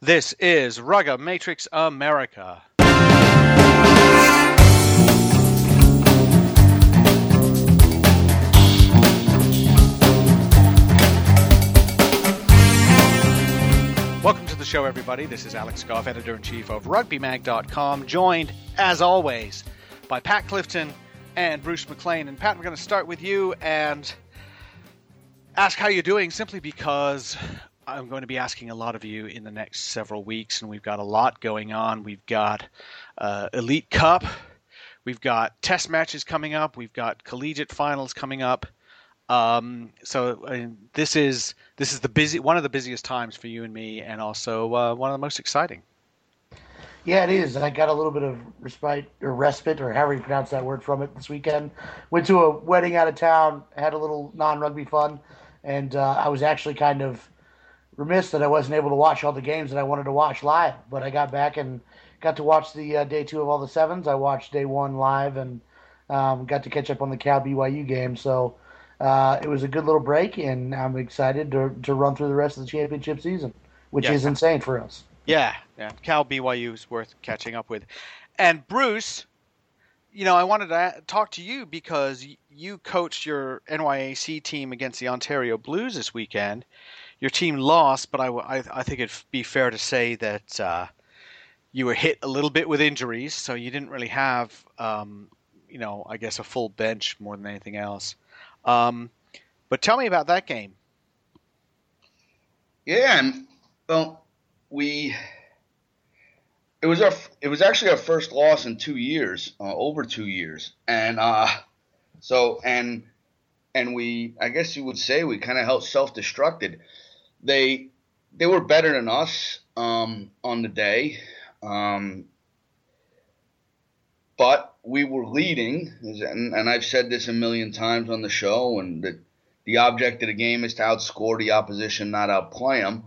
This is Rugga Matrix America. Welcome to the show, everybody. This is Alex Goff, editor in chief of RugbyMag.com, joined, as always, by Pat Clifton and Bruce McLean. And Pat, we're going to start with you and ask how you're doing simply because I'm going to be asking a lot of you in the next several weeks, and we've got a lot going on. We've got uh, Elite Cup, we've got test matches coming up, we've got collegiate finals coming up. Um, so this is this is the busy one of the busiest times for you and me, and also uh, one of the most exciting. Yeah, it is. I got a little bit of respite or respite or however you pronounce that word from it this weekend. Went to a wedding out of town, had a little non-rugby fun, and uh, I was actually kind of remiss that I wasn't able to watch all the games that I wanted to watch live. But I got back and got to watch the uh, day two of all the sevens. I watched day one live and um, got to catch up on the Cal BYU game. So uh, it was a good little break, and I'm excited to to run through the rest of the championship season, which Yeah. is insane for us. Yeah, yeah. Cal BYU is worth catching up with. And Bruce, you know, I wanted to talk to you because you coached your NYAC team against the Ontario Blues this weekend. Your team lost, but I I think it'd be fair to say that uh, you were hit a little bit with injuries, so you didn't really have, um, you know, I guess a full bench more than anything else. Um, but tell me about that game. Yeah, and well, we it was our it was actually our first loss in two years, uh, over two years, and uh, so and and we I guess you would say we kind of helped self destructed. They they were better than us um, on the day, um, but we were leading, and, and I've said this a million times on the show, and that the object of the game is to outscore the opposition, not outplay them.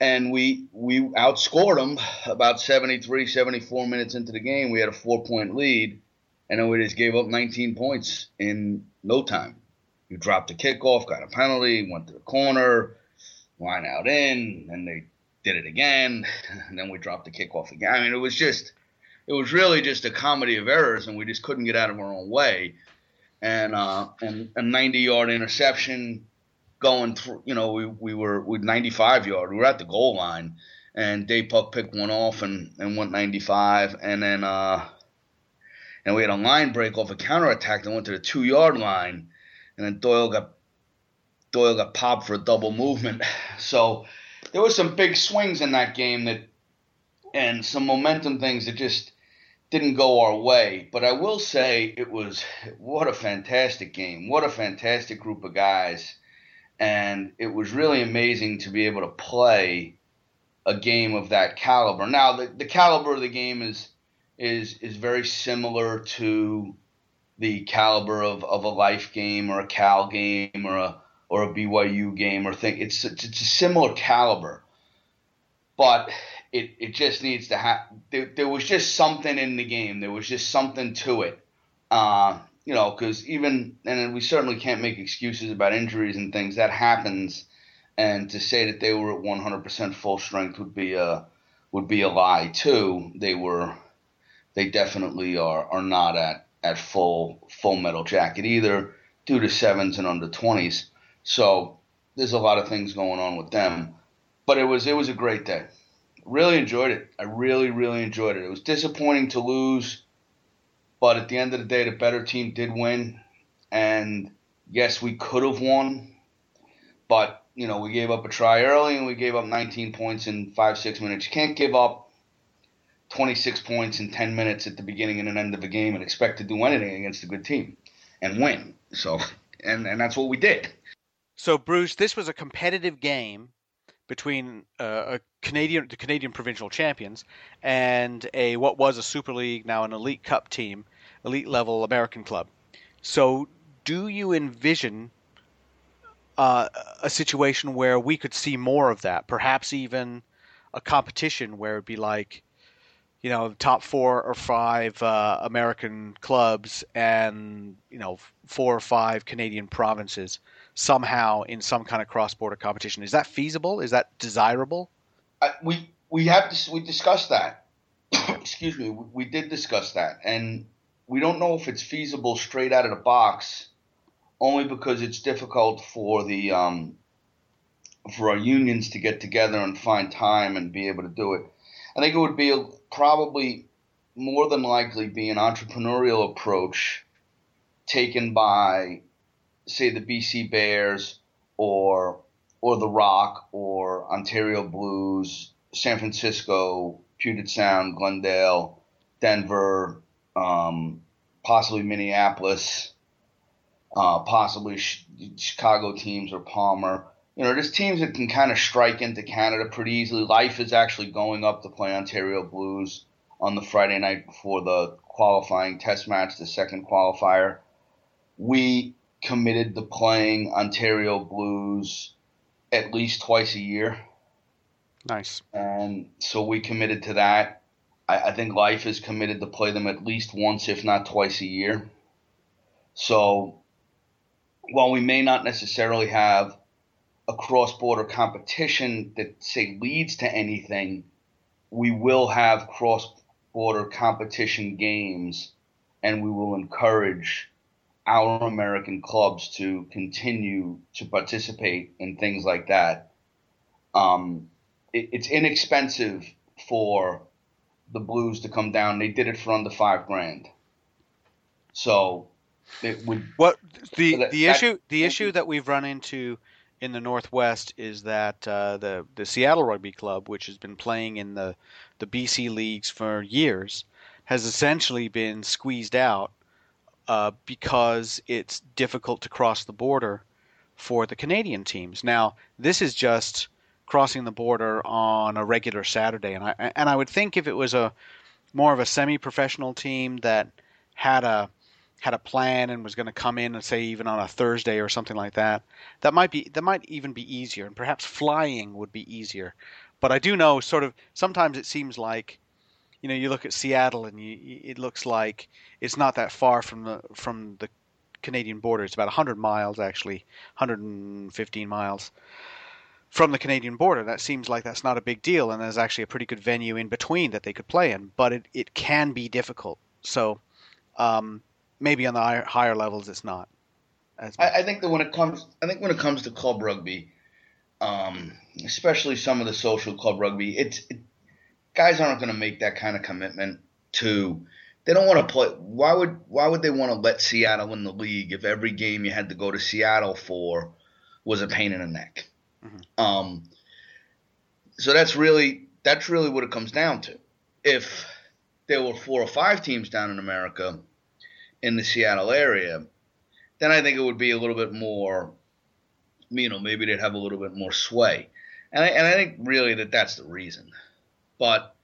And we we outscored them about 73, 74 minutes into the game. We had a four point lead, and then we just gave up 19 points in no time. You dropped a kickoff, got a penalty, went to the corner, line out in, and they did it again, and then we dropped the kickoff again. I mean, it was just, it was really just a comedy of errors, and we just couldn't get out of our own way and uh, and a 90 yard interception going through. You know, we, we were with 95 yard. We were at the goal line, and Dave Puck picked one off and, and went 95, and then uh, and we had a line break off a counterattack that went to the two yard line, and then Doyle got Doyle got popped for a double movement. So there was some big swings in that game that and some momentum things that just didn't go our way. But I will say it was what a fantastic game. What a fantastic group of guys. And it was really amazing to be able to play a game of that caliber. Now the, the caliber of the game is is is very similar to the caliber of, of a life game or a Cal game or a or a BYU game or thing. It's it's, it's a similar caliber. But it, it just needs to have there, there was just something in the game. There was just something to it. Uh, you know because even and we certainly can't make excuses about injuries and things. That happens. And to say that they were at 100% full strength would be a would be a lie too. They were they definitely are are not at at full full metal jacket either due to sevens and under 20s so there's a lot of things going on with them but it was it was a great day really enjoyed it. I really, really enjoyed it. It was disappointing to lose, but at the end of the day, the better team did win. And yes, we could have won, but you know we gave up a try early and we gave up 19 points in five, six minutes. You can't give up 26 points in 10 minutes at the beginning and an end of a game and expect to do anything against a good team and win. So, and and that's what we did. So, Bruce, this was a competitive game between uh, a Canadian, the Canadian provincial champions, and a what was a Super League, now an Elite Cup team, elite level American club. So, do you envision uh, a situation where we could see more of that? Perhaps even a competition where it'd be like, you know, top four or five uh, American clubs and you know four or five Canadian provinces somehow in some kind of cross-border competition. Is that feasible? Is that desirable? I, we we have to we discussed that. Excuse me, we, we did discuss that, and we don't know if it's feasible straight out of the box, only because it's difficult for the um, for our unions to get together and find time and be able to do it. I think it would be a, probably more than likely be an entrepreneurial approach taken by, say, the BC Bears or or the Rock or Ontario Blues, San Francisco, Puget Sound, Glendale, Denver, um, possibly Minneapolis, uh, possibly Chicago teams or Palmer you know, there's teams that can kind of strike into Canada pretty easily. Life is actually going up to play Ontario Blues on the Friday night before the qualifying test match, the second qualifier. We committed to playing Ontario Blues at least twice a year. Nice. And so we committed to that. I, I think Life is committed to play them at least once, if not twice a year. So while we may not necessarily have a cross border competition that, say, leads to anything, we will have cross border competition games and we will encourage our American clubs to continue to participate in things like that. Um, it, it's inexpensive for the Blues to come down. They did it for under five grand. So it would. What the that, the issue the issue that we've run into in the Northwest is that uh, the the Seattle Rugby Club, which has been playing in the the BC leagues for years, has essentially been squeezed out uh, because it's difficult to cross the border for the Canadian teams. Now, this is just crossing the border on a regular Saturday, and I and I would think if it was a more of a semi-professional team that had a had a plan and was going to come in and say even on a Thursday or something like that, that might be that might even be easier, and perhaps flying would be easier. But I do know sort of sometimes it seems like, you know, you look at Seattle and you, it looks like it's not that far from the from the Canadian border. It's about 100 miles actually, 115 miles from the Canadian border. That seems like that's not a big deal, and there's actually a pretty good venue in between that they could play in. But it, it can be difficult. So. Um, maybe on the higher, higher levels it's not. I, I, think that when it comes, I think when it comes to club rugby, um, especially some of the social club rugby, it's it, guys aren't going to make that kind of commitment to. They don't want to play. Why would Why would they want to let Seattle in the league if every game you had to go to Seattle for was a pain in the neck? Mm-hmm. Um, so that's really that's really what it comes down to. If there were four or five teams down in America in the Seattle area, then I think it would be a little bit more, you know, maybe they'd have a little bit more sway. And I, and I think really that that's the reason. But,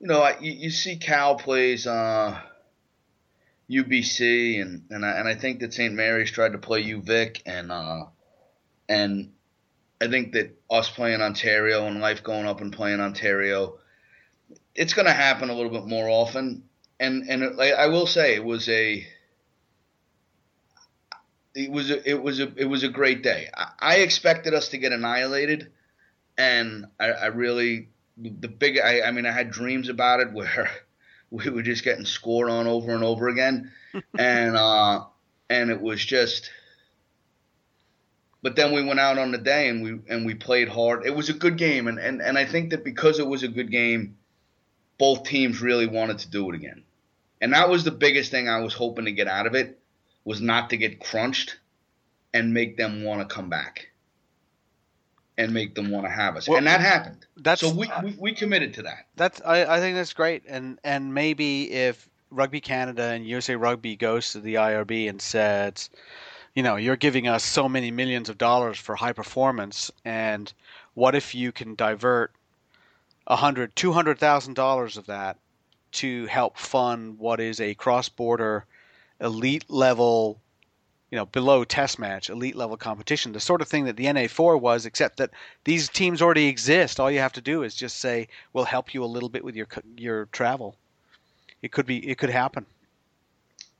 you know, you, you see Cal plays uh, UBC, and, and, I, and I think that St. Mary's tried to play UVic, and, uh, and I think that us playing Ontario and life going up and playing Ontario, it's going to happen a little bit more often. And and it, I will say it was a it was a, it was a it was a great day. I, I expected us to get annihilated, and I, I really the big I, I mean I had dreams about it where we were just getting scored on over and over again, and uh, and it was just. But then we went out on the day and we and we played hard. It was a good game, and, and, and I think that because it was a good game, both teams really wanted to do it again, and that was the biggest thing I was hoping to get out of it was not to get crunched and make them want to come back and make them want to have us. Well, and that happened. That's so we, we, we committed to that. That's I, I think that's great. And and maybe if Rugby Canada and USA Rugby goes to the IRB and says, you know, you're giving us so many millions of dollars for high performance, and what if you can divert a hundred, two hundred thousand dollars of that to help fund what is a cross-border elite level, you know, below test match, elite level competition, the sort of thing that the NA4 was, except that these teams already exist. All you have to do is just say, "We'll help you a little bit with your your travel." It could be, it could happen.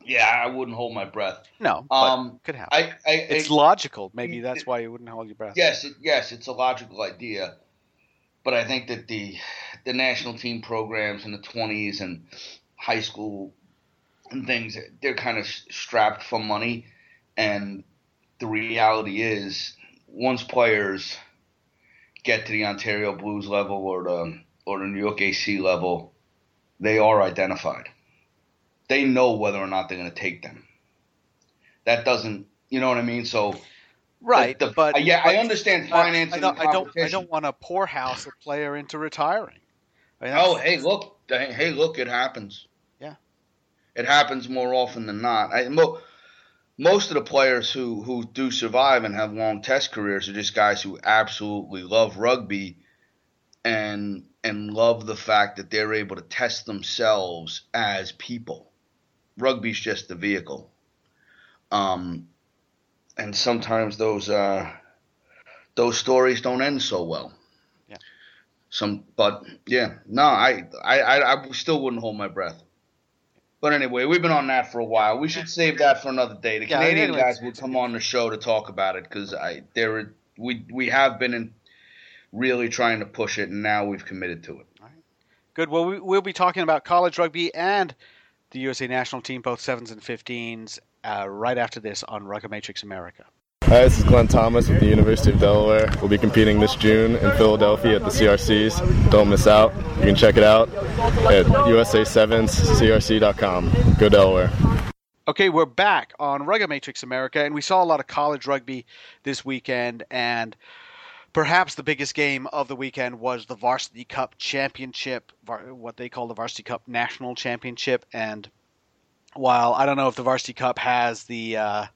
Yeah, I wouldn't hold my breath. No, um, could happen. I, I, it's I, logical. Maybe that's why you wouldn't hold your breath. Yes, it, yes, it's a logical idea, but I think that the the national team programs in the 20s and high school and things they're kind of strapped for money and the reality is once players get to the Ontario Blues level or the or the New York AC level they are identified they know whether or not they're going to take them that doesn't you know what I mean so Right, the, the, but yeah, but I understand financing. I don't, I don't, I don't want to poorhouse a player into retiring. I mean, oh, hey, look, hey, look, it happens. Yeah, it happens more often than not. I, mo- most of the players who who do survive and have long test careers are just guys who absolutely love rugby, and and love the fact that they're able to test themselves as people. Rugby's just the vehicle. Um, and sometimes those uh, those stories don't end so well. Yeah. Some, but yeah, no, I, I, I, I still wouldn't hold my breath. But anyway, we've been on that for a while. We should save that for another day. The yeah, Canadian guys will come on the show to talk about it because I there we we have been in really trying to push it, and now we've committed to it. All right. Good. Well, we, we'll be talking about college rugby and the USA national team, both sevens and fifteens, uh, right after this on Rugomatrix America. Hi, this is Glenn Thomas with the University of Delaware. We'll be competing this June in Philadelphia at the CRCs. Don't miss out. You can check it out at USA7crc.com. Go Delaware. Okay, we're back on Rugomatrix America, and we saw a lot of college rugby this weekend, and perhaps the biggest game of the weekend was the Varsity Cup Championship, what they call the Varsity Cup National Championship, and while I don't know if the Varsity Cup has the uh,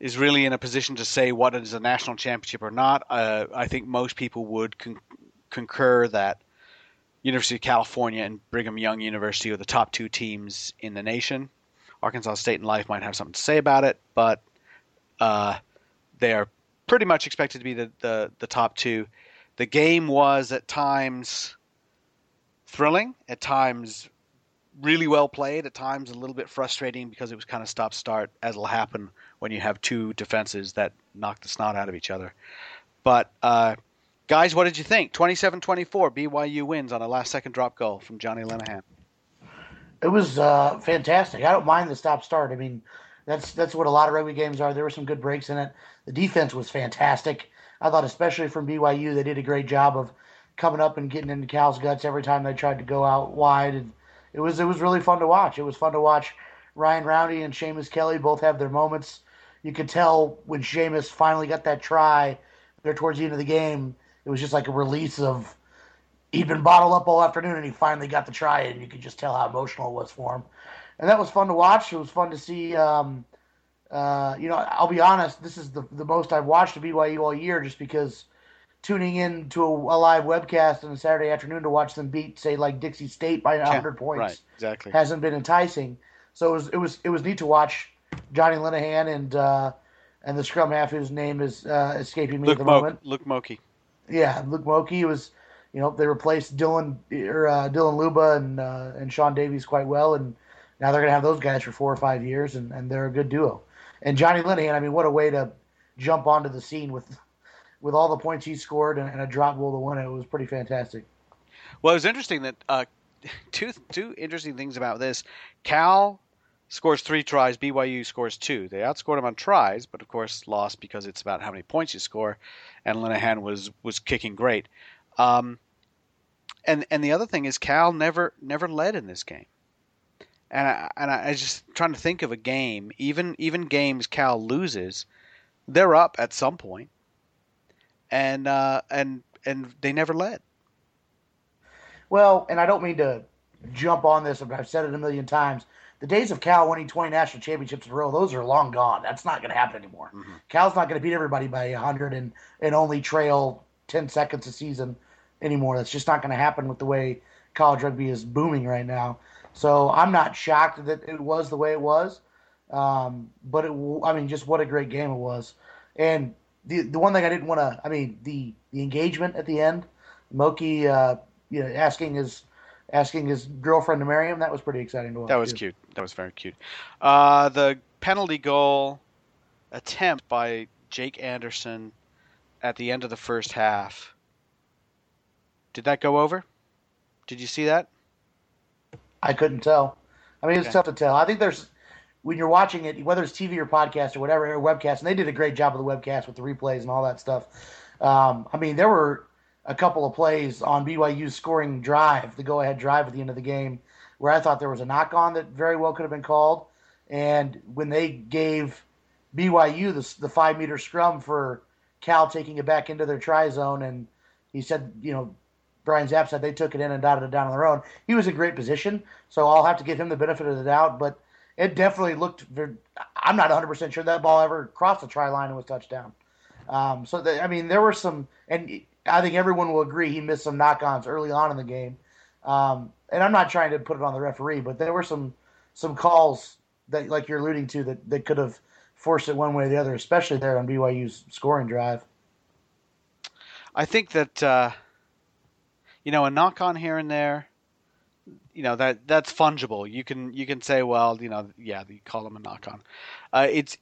is really in a position to say what is a national championship or not, uh, I think most people would con- concur that University of California and Brigham Young University are the top two teams in the nation. Arkansas State and Life might have something to say about it, but uh, they are pretty much expected to be the, the, the top two. The game was at times thrilling, at times really well played, at times a little bit frustrating because it was kind of stop start, as will happen when you have two defenses that knock the snot out of each other. But, uh, guys, what did you think? 27 24, BYU wins on a last second drop goal from Johnny Lenahan. It was uh, fantastic. I don't mind the stop start. I mean, that's that's what a lot of rugby games are. There were some good breaks in it. The defense was fantastic. I thought, especially from BYU, they did a great job of coming up and getting into Cal's guts every time they tried to go out wide and it was it was really fun to watch. It was fun to watch Ryan Roundy and Seamus Kelly both have their moments. You could tell when Seamus finally got that try there towards the end of the game, it was just like a release of he'd been bottled up all afternoon and he finally got the try and you could just tell how emotional it was for him. And that was fun to watch. It was fun to see um, uh, you know, I'll be honest, this is the the most I've watched of BYU all year just because tuning in to a, a, live webcast on a Saturday afternoon to watch them beat, say, like Dixie State by 100 yeah, points. Right, exactly. Hasn't been enticing. So it was it was it was neat to watch Johnny Lenahan and uh, and the scrum half whose name is uh, escaping me Luke at the Mo- moment. Luke Moki. Yeah, Luke Moki was. You know, they replaced Dylan or uh, Dylan Luba and uh, and Sean Davies quite well, and now they're going to have those guys for four or five years, and, and they're a good duo. And Johnny Lenahan, I mean, what a way to jump onto the scene with with all the points he scored and, and a drop goal to win it. It was pretty fantastic. Well, it was interesting that uh, two two interesting things about this. Cal scores three tries, BYU scores two. They outscored him on tries, but of course lost because it's about how many points you score. And Lenahan was was kicking great. Um, and and the other thing is Cal never never led in this game. And I, and I, I just trying to think of a game, even even games Cal loses, they're up at some point and uh, and and they never led. Well, and I don't mean to jump on this, but I've said it a million times. The days of Cal winning 20 national championships in a row, those are long gone. That's not going to happen anymore. Mm-hmm. Cal's not going to beat everybody by 100 and, and only trail 10 seconds a season anymore. That's just not going to happen with the way college rugby is booming right now. So I'm not shocked that it was the way it was. Um, but it, I mean, just what a great game it was. And the the one thing I didn't want to, I mean, the the engagement at the end, Moki, uh, you know, asking his asking his girlfriend to marry him, that was pretty exciting to watch. That was too. cute. That was very cute. Uh, the penalty goal attempt by Jake Anderson at the end of the first half Did that go over? Did you see that? I couldn't tell. I mean, it's Okay. tough to tell. I think there's when you're watching it, whether it's TV or podcast or whatever, or webcast, and they did a great job of the webcast with the replays and all that stuff. Um, I mean, there were a couple of plays on BYU's scoring drive, the go-ahead drive at the end of the game, where I thought there was a knock-on that very well could have been called. And when they gave BYU the, the five-meter scrum for Cal taking it back into their try zone, and he said, you know, Brian Zapp said they took it in and dotted it down on their own. He was in great position, so I'll have to give him the benefit of the doubt. But it definitely looked. Very, I'm not 100 percent sure that ball ever crossed the try line and was touchdown. Um, so the, I mean, there were some, and I think everyone will agree he missed some knock-ons early on in the game. Um, and I'm not trying to put it on the referee, but there were some some calls that, like you're alluding to, that that could have forced it one way or the other, especially there on BYU's scoring drive. I think that uh, you know a knock on here and there, you know that that's fungible. You can you can say, well, you know, yeah, you call them a knock on. Uh, it's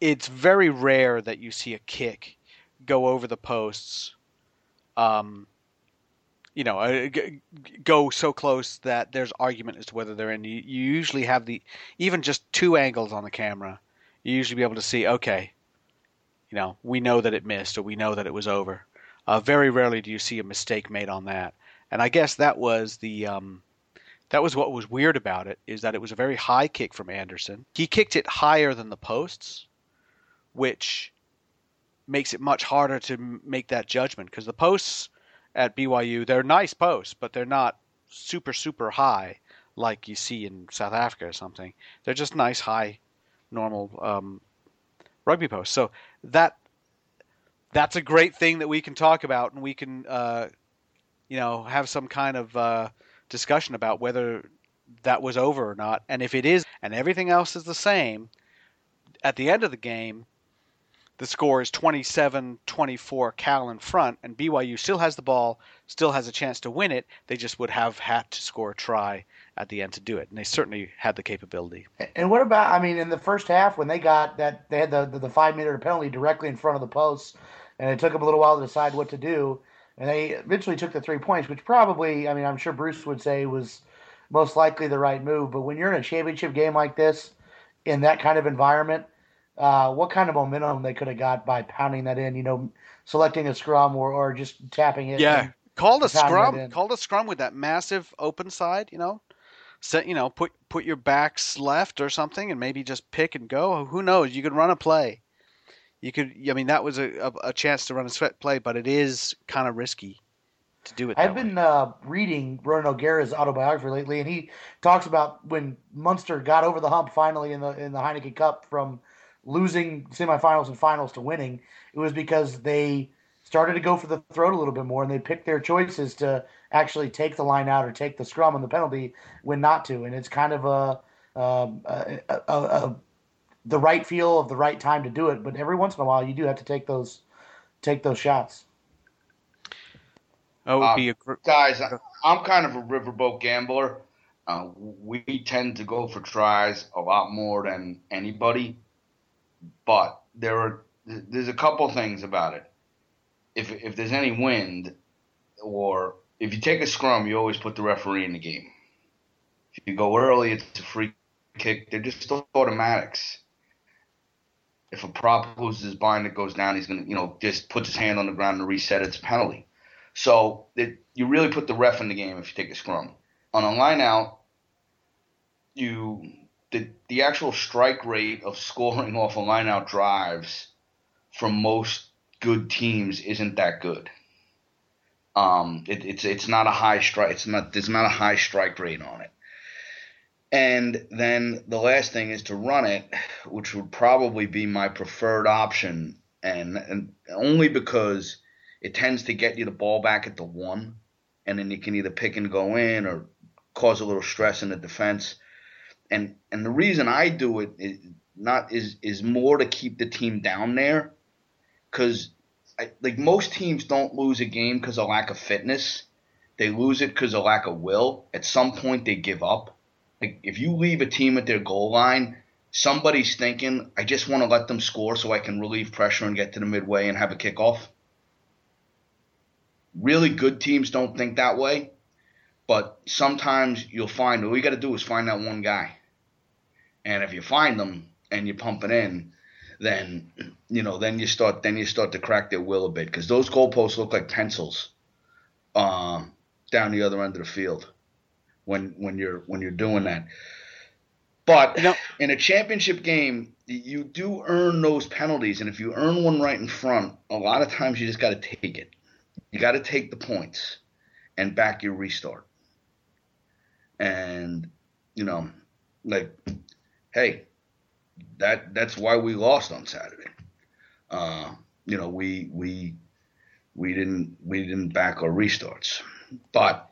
it's very rare that you see a kick go over the posts. Um, you know, uh, g- go so close that there's argument as to whether they're in. You, you usually have the even just two angles on the camera. You usually be able to see, okay, you know, we know that it missed or we know that it was over. Uh, very rarely do you see a mistake made on that, and I guess that was the um, that was what was weird about it is that it was a very high kick from Anderson. He kicked it higher than the posts, which makes it much harder to make that judgment because the posts at BYU they're nice posts, but they're not super super high like you see in South Africa or something. They're just nice high normal um, rugby posts. So that that's a great thing that we can talk about and we can uh, you know have some kind of uh, discussion about whether that was over or not and if it is and everything else is the same at the end of the game the score is 27-24 cal in front and byu still has the ball still has a chance to win it they just would have had to score a try at the end to do it and they certainly had the capability And what about? I mean, in the first half when they got that, they had the the, the five meter penalty directly in front of the posts, and it took them a little while to decide what to do. And they eventually took the three points, which probably, I mean, I'm sure Bruce would say was most likely the right move. But when you're in a championship game like this, in that kind of environment, uh, what kind of momentum they could have got by pounding that in? You know, selecting a scrum or, or just tapping it. Yeah, called a scrum. Called a scrum with that massive open side. You know, set. You know, put put your backs left or something, and maybe just pick and go. Who knows? You could run a play. You could. I mean, that was a, a, chance to run a sweat play, but it is kind of risky to do it. I've been uh, reading Ronan O'Gara's autobiography lately, and he talks about when Munster got over the hump finally in the in the Heineken Cup from losing semifinals and finals to winning. It was because they started to go for the throat a little bit more, and they picked their choices to actually take the line out or take the scrum and the penalty when not to. And it's kind of a, um, a, a, a the right feel of the right time to do it. But every once in a while, you do have to take those take those shots. Oh, uh, be a gr- guys, I- I'm kind of a riverboat gambler. Uh, we tend to go for tries a lot more than anybody, but there are there's a couple things about it. If if there's any wind, or if you take a scrum, you always put the referee in the game. If you go early, it's a free kick. They're just automatics. If a prop loses his bind, it goes down. He's gonna, you know, just puts his hand on the ground and reset. It's a penalty. So it, you really put the ref in the game if you take a scrum. On a line out, you the the actual strike rate of scoring off a line out drives from most good teams isn't that good. Um, it, it's it's not a high strike. It's not there's not a high strike rate on it. And then the last thing is to run it, which would probably be my preferred option, and, and only because it tends to get you the ball back at the one, and then you can either pick and go in or cause a little stress in the defense. And and the reason I do it is not is is more to keep the team down there, because like most teams don't lose a game because of lack of fitness. They lose it because of lack of will. At some point, they give up. If you leave a team at their goal line, somebody's thinking, "I just want to let them score so I can relieve pressure and get to the midway and have a kickoff." really good teams don't think that way, but sometimes you'll find all you got to do is find that one guy, and if you find them and you pump it in, then you know then you start then you start to crack their will a bit because those goalposts look like pencils um, down the other end of the field when when you're when you're doing that. But in a championship game, you do earn those penalties, and if you earn one right in front, a lot of times you just got to take it. You got to take the points and back your restart. And you know, like, hey, that that's why we lost on Saturday. Uh, you know, we we we didn't we didn't back our restarts, but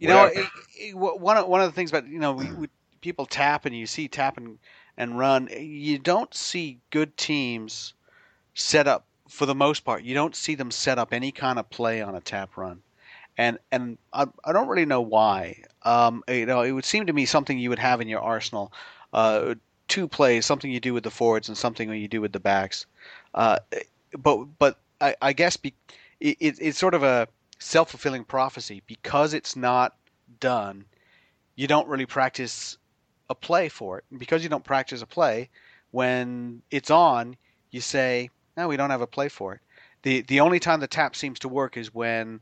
you know, it, it, one of one of the things about you know we, we, people tap and you see tap and, and run. You don't see good teams set up for the most part. You don't see them set up any kind of play on a tap run, and and I, I don't really know why. Um, you know, it would seem to me something you would have in your arsenal. Uh, two plays, something you do with the forwards and something you do with the backs. Uh, but but I, I guess be, it, it's sort of a self fulfilling prophecy because it's not done. You don't really practice a play for it, and because you don't practice a play, when it's on, you say, "No, we don't have a play for it." the The only time the tap seems to work is when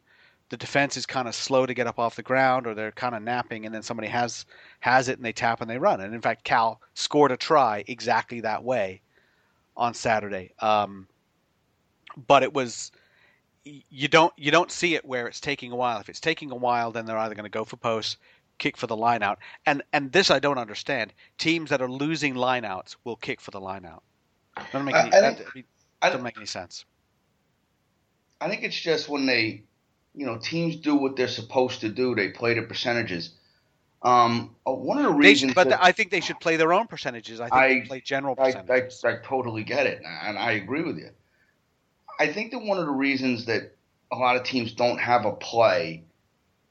the defense is kind of slow to get up off the ground or they're kind of napping and then somebody has has it and they tap and they run and in fact cal scored a try exactly that way on saturday um, but it was you don't you don't see it where it's taking a while if it's taking a while then they're either going to go for posts kick for the line out and and this i don't understand teams that are losing lineouts will kick for the line out doesn't make any, I, think, that, doesn't make any sense i think it's just when they you know teams do what they're supposed to do. They play the percentages. Um, uh, one of the reasons, should, but that, I think they should play their own percentages. I think I, they play general percentages. I, I, I totally get it, and I agree with you. I think that one of the reasons that a lot of teams don't have a play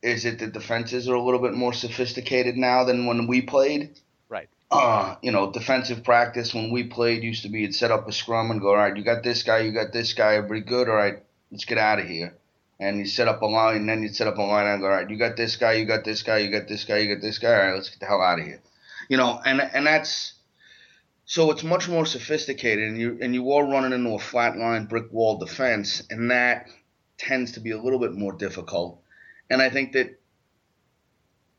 is that the defenses are a little bit more sophisticated now than when we played. Right. Uh, you know, defensive practice when we played used to be you'd set up a scrum and go, all right, you got this guy, you got this guy, everybody good, all right, let's get out of here and you set up a line, and then you set up a line and go, all right, you got this guy, you got this guy, you got this guy, you got this guy. All right, let's get the hell out of here. You know, and and that's so it's much more sophisticated, and you and you are running into a flat line brick wall defense, and that tends to be a little bit more difficult. And I think that,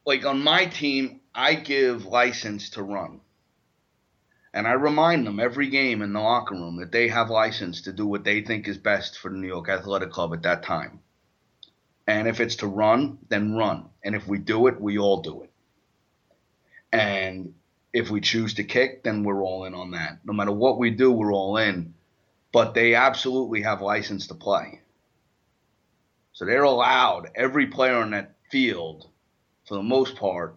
like on my team, I give license to run. And I remind them every game in the locker room that they have license to do what they think is best for the New York Athletic Club at that time. And if it's to run, then run. And if we do it, we all do it. And if we choose to kick, then we're all in on that. No matter what we do, we're all in. But they absolutely have license to play. So they're allowed, every player on that field, for the most part,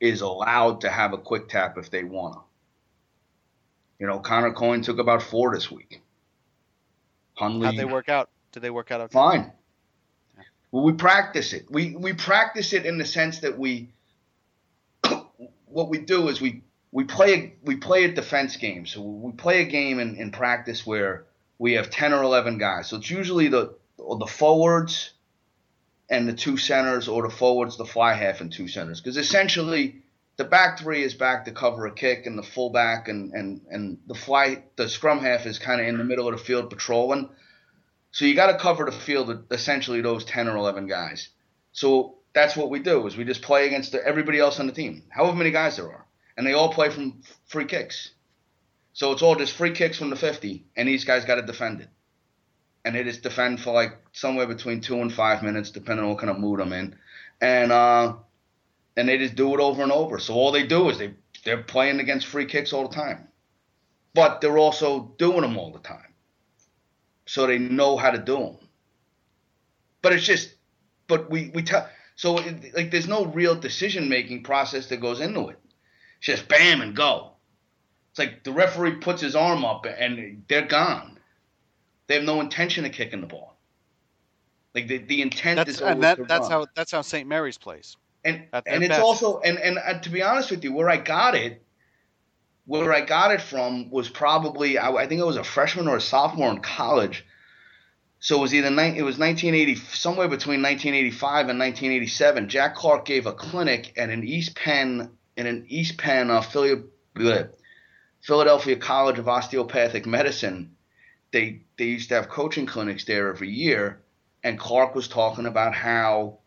is allowed to have a quick tap if they want to. You know, Connor Coyne took about four this week. Hundley, How'd they work out? Did they work out okay? Fine. Well, we practice it. We we practice it in the sense that we what we do is we we play we play a defense game. So we play a game in, in practice where we have ten or eleven guys. So it's usually the the forwards and the two centers, or the forwards, the fly half, and two centers. Because essentially, the back three is back to cover a kick, and the fullback and and and the fly the scrum half is kind of in the middle of the field patrolling. So you got to cover the field essentially those 10 or 11 guys. So that's what we do is we just play against the, everybody else on the team, however many guys there are, and they all play from free kicks. So it's all just free kicks from the 50, and these guys got to defend it. And they just defend for like somewhere between two and five minutes, depending on what kind of mood I'm in. And uh, and they just do it over and over. So all they do is they they're playing against free kicks all the time, but they're also doing them all the time so they know how to do them. But it's just, but we we tell so it, like there's no real decision making process that goes into it. It's just bam and go. It's like the referee puts his arm up and they're gone. They have no intention of kicking the ball. Like the, the intent that's, is and that, that's run. how that's how St. Mary's plays. And and it's best. also and and uh, to be honest with you, where I got it where I got it from was probably I, I think it was a freshman or a sophomore in college. So it was either it was 1980 somewhere between 1985 and 1987. Jack Clark gave a clinic at an East Penn in an East Penn uh, Philadelphia College of Osteopathic Medicine. They they used to have coaching clinics there every year, and Clark was talking about how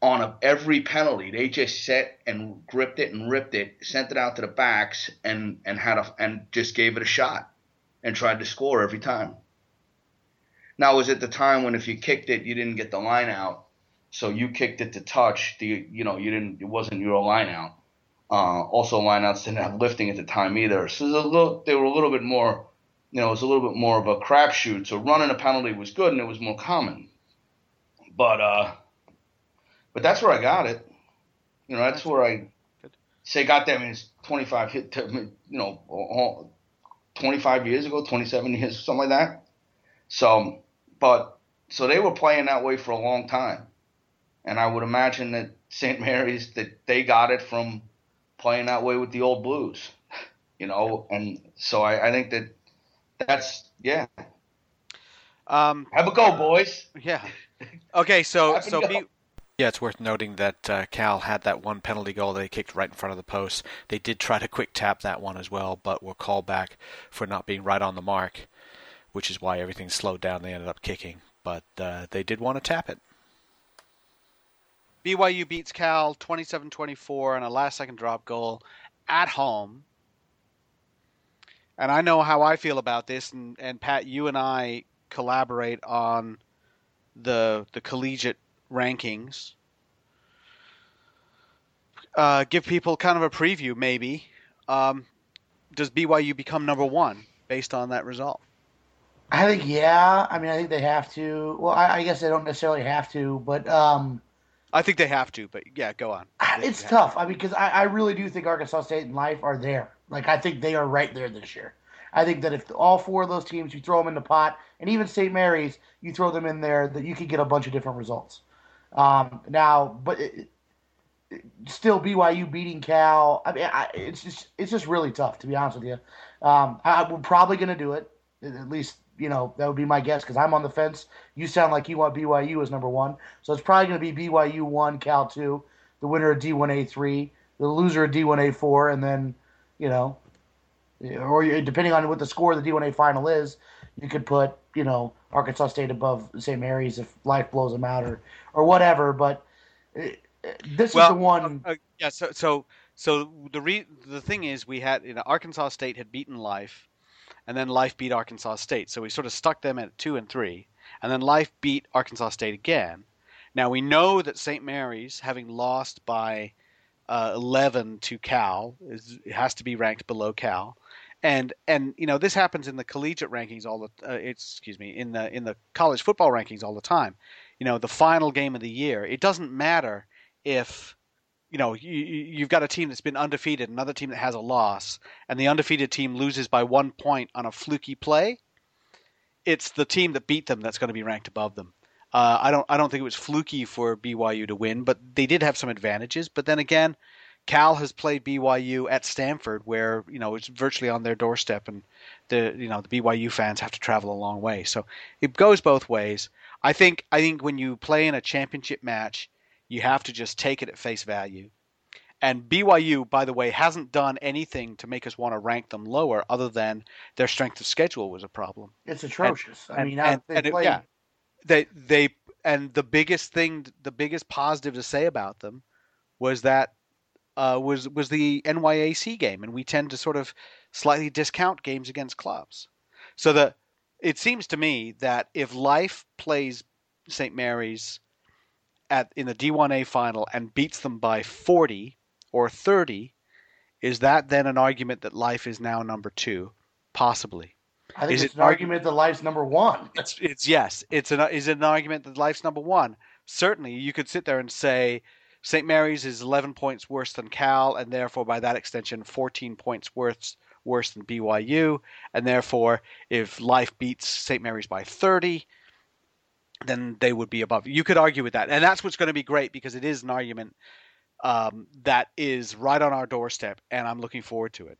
on a, every penalty they just set and gripped it and ripped it, sent it out to the backs, and and had a and just gave it a shot and tried to score every time. Now it was at the time when if you kicked it, you didn't get the line out, so you kicked it to touch. The you know you didn't it wasn't your line out. Uh, also, lineouts didn't have lifting at the time either, so little, they were a little bit more, you know, it was a little bit more of a crapshoot. So running a penalty was good and it was more common. But uh, but that's where I got it. You know, that's where I say got that. I mean, it's 25 hit, you know, 25 years ago, 27 years, something like that. So, but so they were playing that way for a long time, and I would imagine that St. Mary's that they got it from playing that way with the old Blues, you know, and so I, I think that that's yeah. Um, Have a go, boys. Yeah. Okay, so so be, yeah, it's worth noting that uh, Cal had that one penalty goal they kicked right in front of the post. They did try to quick tap that one as well, but were called back for not being right on the mark, which is why everything slowed down. They ended up kicking, but uh, they did want to tap it. BYU beats Cal 27-24 on a last-second drop goal at home. And I know how I feel about this, and, and Pat, you and I collaborate on the the collegiate rankings. Uh, give people kind of a preview, maybe. Um, does BYU become number one based on that result? I think yeah. I mean, I think they have to. Well, I, I guess they don't necessarily have to, but um, I think they have to. But yeah, go on. It's tough. To. I mean, because I, I really do think Arkansas State and Life are there. Like I think they are right there this year. I think that if all four of those teams you throw them in the pot, and even St. Mary's, you throw them in there, that you could get a bunch of different results. Um, now, but it, it, still BYU beating Cal. I mean, I, it's just it's just really tough to be honest with you. Um, I, we're probably going to do it. At least you know that would be my guess because I'm on the fence. You sound like you want BYU as number one, so it's probably going to be BYU one, Cal two, the winner of D1A three, the loser of D1A four, and then you know, or depending on what the score of the D1A final is, you could put you know Arkansas State above St. Mary's if life blows them out or or whatever. But uh, this well, is the one. Uh, yeah. So so so the re- the thing is, we had you know Arkansas State had beaten Life, and then Life beat Arkansas State. So we sort of stuck them at two and three, and then Life beat Arkansas State again. Now we know that St. Mary's, having lost by uh, 11 to Cal, is, has to be ranked below Cal and and you know this happens in the collegiate rankings all the uh, excuse me in the in the college football rankings all the time you know the final game of the year it doesn't matter if you know you, you've got a team that's been undefeated another team that has a loss and the undefeated team loses by one point on a fluky play it's the team that beat them that's going to be ranked above them uh, I don't I don't think it was fluky for BYU to win, but they did have some advantages. But then again, Cal has played BYU at Stanford, where you know it's virtually on their doorstep, and the you know the BYU fans have to travel a long way. So it goes both ways. I think I think when you play in a championship match, you have to just take it at face value. And BYU, by the way, hasn't done anything to make us want to rank them lower, other than their strength of schedule was a problem. It's atrocious. And, I mean, and, and, and yeah, they they and the biggest thing, the biggest positive to say about them was that uh, was was the NYAC game, and we tend to sort of slightly discount games against clubs. So the it seems to me that if Life plays St. Mary's at in the D1A final and beats them by 40 or 30, is that then an argument that Life is now number two? Possibly. I think is it's it an argument that Life's number one. it's, it's yes. It's an is it an argument that Life's number one? Certainly, you could sit there and say St. Mary's is 11 points worse than Cal, and therefore, by that extension, 14 points worse worse than BYU, and therefore, if Life beats St. Mary's by 30, then they would be above. You could argue with that, and that's what's going to be great because it is an argument um, that is right on our doorstep, and I'm looking forward to it.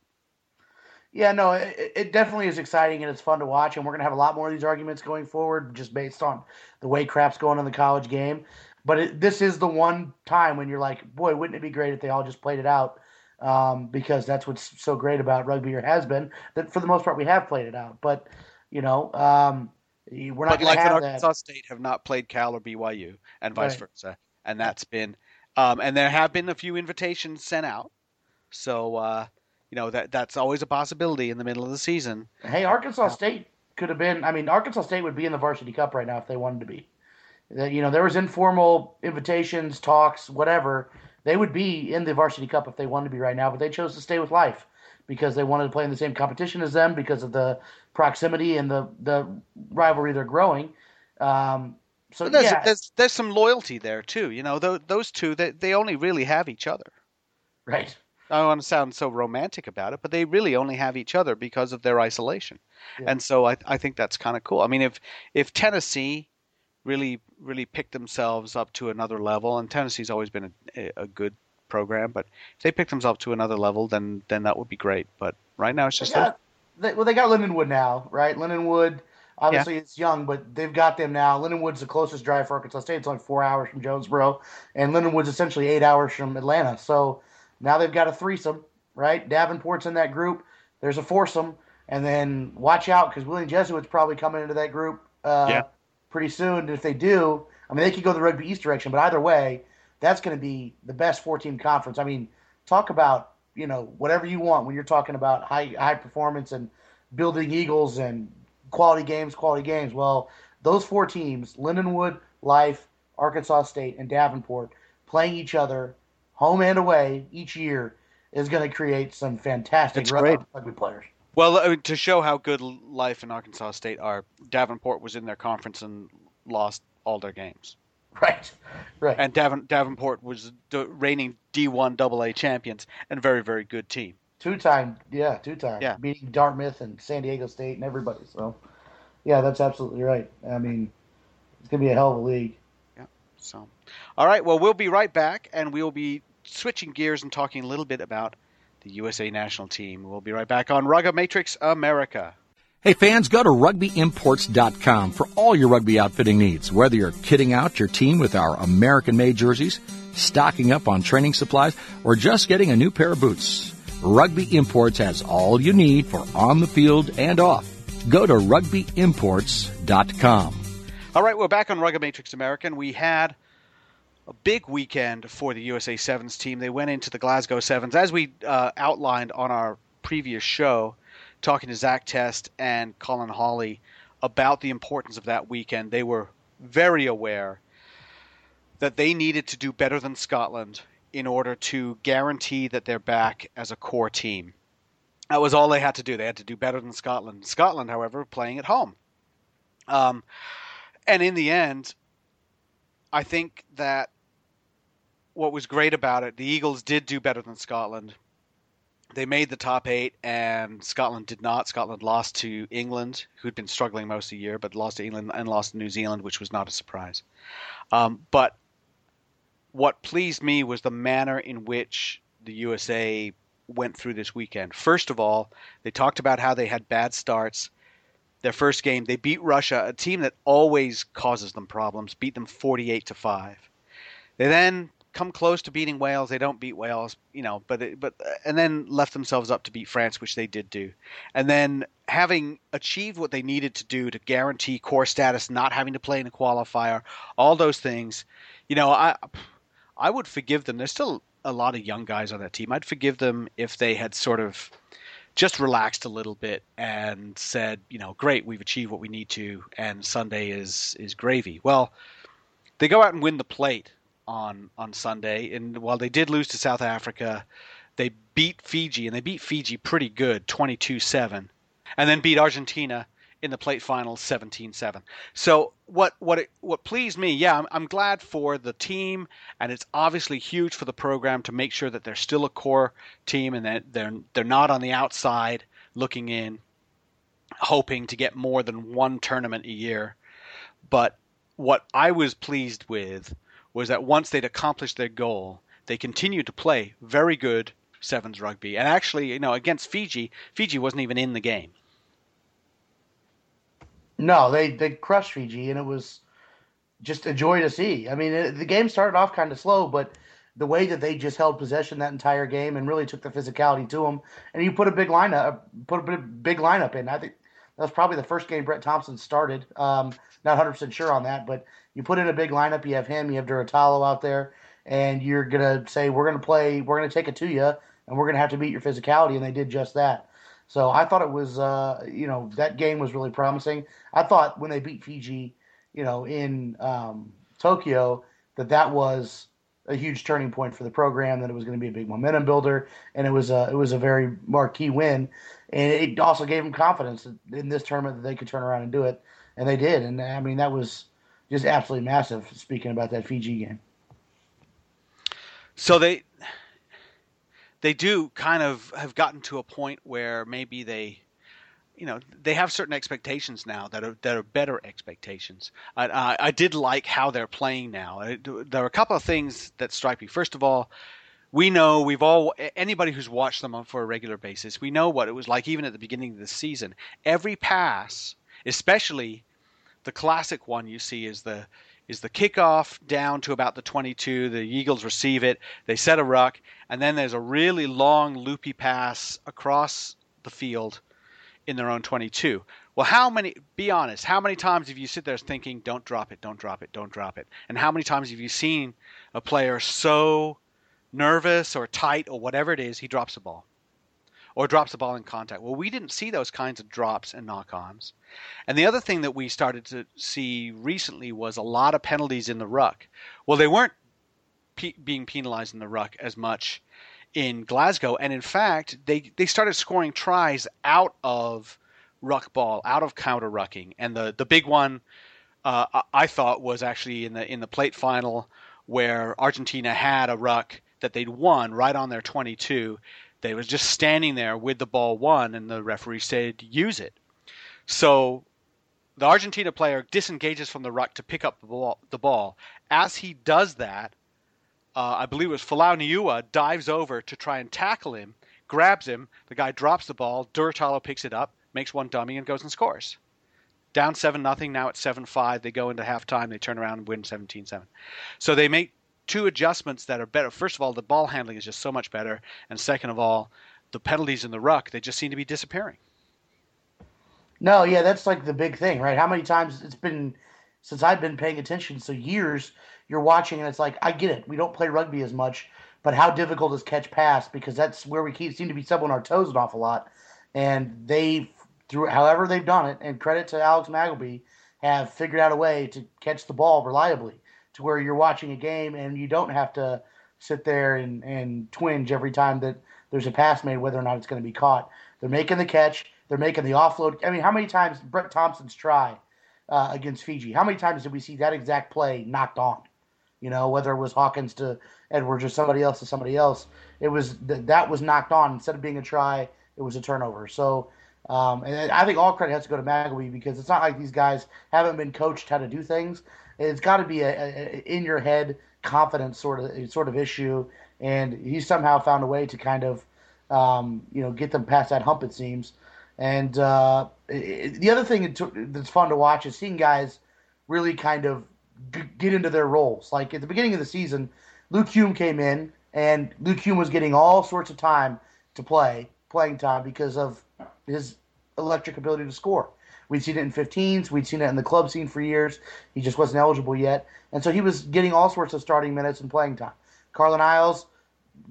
Yeah, no, it, it, definitely is exciting and it's fun to watch, and we're gonna have a lot more of these arguments going forward, just based on the way crap's going in the college game. But it, this is the one time when you're like, boy, wouldn't it be great if they all just played it out? Um, because that's what's so great about rugby or has been that for the most part we have played it out. But you know, um, we're not but like have Arkansas that. State have not played Cal or BYU, and vice Right. versa, and that's been, um, and there have been a few invitations sent out, so uh, you know that that's always a possibility in the middle of the season. Hey, Arkansas State could have been. I mean, Arkansas State would be in the varsity cup right now if they wanted to be. That you know, there was informal invitations, talks, whatever. They would be in the varsity cup if they wanted to be right now, but they chose to stay with Life because they wanted to play in the same competition as them because of the proximity and the the rivalry they're growing. Um, so But there's, yeah, there's there's some loyalty there too. You know, those, those two they they only really have each other. right. I don't want to sound so romantic about it, but they really only have each other because of their isolation, Yeah. and so I I think that's kind of cool. I mean, if if Tennessee really really picked themselves up to another level, and Tennessee's always been a, a good program, but if they pick themselves up to another level, then then that would be great. But right now it's They just got, they, well, they got Lindenwood now, right? Lindenwood, obviously it's young, but they've got them now. Lindenwood's the closest drive for Arkansas State. It's only four hours from Jonesboro, and Lindenwood's essentially eight hours from Atlanta. So now they've got a threesome, right? Davenport's in that group. There's a foursome, and then watch out because Wheeling Jesuit's probably coming into that group uh, Yeah. pretty soon. And if they do, I mean, they could go the Rugby East direction, but either way, that's going to be the best four-team conference. I mean, talk about you know whatever you want when you're talking about high high performance and building eagles and quality games, quality games. Well, those four teams, Lindenwood, Life, Arkansas State, and Davenport, playing each other home and away each year is going to create some fantastic It's rug- great. rugby players. Well, I mean, to show how good life in Arkansas State are, Davenport was in their conference and lost all their games. Right, right. And Davin, Davenport was the reigning D1 AA champions and very, very good team. Two time, yeah, two time. Yeah. Beating Dartmouth and San Diego State and everybody. So, yeah, that's absolutely right. I mean, it's going to be a hell of a league. Yeah. So, all right. Well, we'll be right back, and we'll be switching gears and talking a little bit about the USA national team. We'll be right back on Rugga Matrix America. Hey fans, go to rugbyimports.com for all your rugby outfitting needs. Whether you're kitting out your team with our American made jerseys, stocking up on training supplies, or just getting a new pair of boots, Rugby Imports has all you need for on the field and off. Go to rugbyimports.com. All right, we're back on Rugga Matrix American. We had a big weekend for the USA Sevens team. They went into the Glasgow Sevens, as we uh, outlined on our previous show, talking to Zach Test and Colin Hawley about the importance of that weekend. They were very aware that they needed to do better than Scotland in order to guarantee that they're back as a core team. That was all they had to do. They had to do better than Scotland. Scotland, however, playing at home. Um, and in the end, I think that what was great about it, the Eagles did do better than Scotland. They made the top eight, and Scotland did not. Scotland lost to England, who'd been struggling most of the year, but lost to England and lost to New Zealand, which was not a surprise. Um, but what pleased me was the manner in which the USA went through this weekend. First of all, they talked about how they had bad starts their first game they beat Russia, a team that always causes them problems, beat them 48 to 5. They then come close to beating Wales, they don't beat Wales, you know, but it, but and then left themselves up to beat France, which they did do. And then having achieved what they needed to do to guarantee core status, not having to play in a qualifier, all those things, you know, I I would forgive them. There's still a lot of young guys on that team. I'd forgive them if they had sort of just relaxed a little bit and said, you know, great, we've achieved what we need to, and Sunday is is gravy. Well, they go out and win the plate on on Sunday, and while they did lose to South Africa, they beat Fiji, and they beat Fiji pretty good, 22-7, and then beat Argentina in the plate final 17-7. So what what it, what pleased me, yeah, I'm, I'm glad for the team, and it's obviously huge for the program to make sure that they're still a core team and that they're they're not on the outside looking in, hoping to get more than one tournament a year. But what I was pleased with was that once they'd accomplished their goal, they continued to play very good, sevens rugby. And actually, you know, against Fiji, Fiji wasn't even in the game. No, they they crushed Fiji, and it was just a joy to see. I mean, it, the game started off kind of slow, but the way that they just held possession that entire game and really took the physicality to them, and you put a big lineup, put a big lineup in. I think that was probably the first game Brett Thompson started. Um, not 100 percent sure on that, but you put in a big lineup. You have him, you have Durutalo out there, and you're gonna say we're gonna play, we're gonna take it to you, and we're gonna have to beat your physicality, and they did just that. So I thought it was, uh, you know, that game was really promising. I thought when they beat Fiji, you know, in um, Tokyo, that that was a huge turning point for the program. That it was going to be a big momentum builder, and it was a it was a very marquee win, and it also gave them confidence in this tournament that they could turn around and do it, and they did. And I mean that was just absolutely massive. Speaking about that Fiji game, so they they do kind of have gotten to a point where maybe they you know they have certain expectations now that are that are better expectations. I, I, I did like how they're playing now. There are a couple of things that strike me. First of all, we know we've all anybody who's watched them for a regular basis, we know what it was like even at the beginning of the season. Every pass, especially the classic one you see is the is the kickoff down to about the 22. The Eagles receive it, they set a ruck, and then there's a really long loopy pass across the field in their own 22. Well, how many, be honest, how many times have you sit there thinking, don't drop it, don't drop it, don't drop it? And how many times have you seen a player so nervous or tight or whatever it is, he drops the ball? Or drops the ball in contact. Well, we didn't see those kinds of drops and knock ons. And the other thing that we started to see recently was a lot of penalties in the ruck. Well, they weren't pe- being penalized in the ruck as much in Glasgow, and in fact, they they started scoring tries out of ruck ball, out of counter rucking, and the the big one uh, I thought was actually in the in the plate final where Argentina had a ruck that they'd won right on their 22. They was just standing there with the ball won, and the referee said use it. So the Argentina player disengages from the ruck to pick up the ball. The ball. As he does that, uh, I believe it was Folau Niua, dives over to try and tackle him, grabs him. The guy drops the ball. Durutalo picks it up, makes one dummy, and goes and scores. Down 7 nothing. now it's 7 5. They go into halftime. They turn around and win 17 7. So they make two adjustments that are better. First of all, the ball handling is just so much better. And second of all, the penalties in the ruck, they just seem to be disappearing. No, yeah, that's like the big thing, right? How many times it's been since I've been paying attention, so years you're watching and it's like I get it. We don't play rugby as much, but how difficult is catch pass because that's where we keep seem to be stepping our toes an awful lot. And they through however they've done it, and credit to Alex Magleby, have figured out a way to catch the ball reliably to where you're watching a game and you don't have to sit there and, and twinge every time that there's a pass made, whether or not it's going to be caught. They're making the catch. They're making the offload. I mean, how many times Brett Thompson's try uh, against Fiji? How many times did we see that exact play knocked on? You know, whether it was Hawkins to Edwards or somebody else to somebody else, it was th- that was knocked on instead of being a try. It was a turnover. So, um, and I think all credit has to go to Magleby because it's not like these guys haven't been coached how to do things. It's got to be a, a, in your head confidence sort of sort of issue, and he somehow found a way to kind of um, you know get them past that hump. It seems. And uh, it, the other thing that's fun to watch is seeing guys really kind of get into their roles. Like at the beginning of the season, Luke Hume came in, and Luke Hume was getting all sorts of time to play, playing time because of his electric ability to score. We'd seen it in 15s. We'd seen it in the club scene for years. He just wasn't eligible yet, and so he was getting all sorts of starting minutes and playing time. Carlin Isles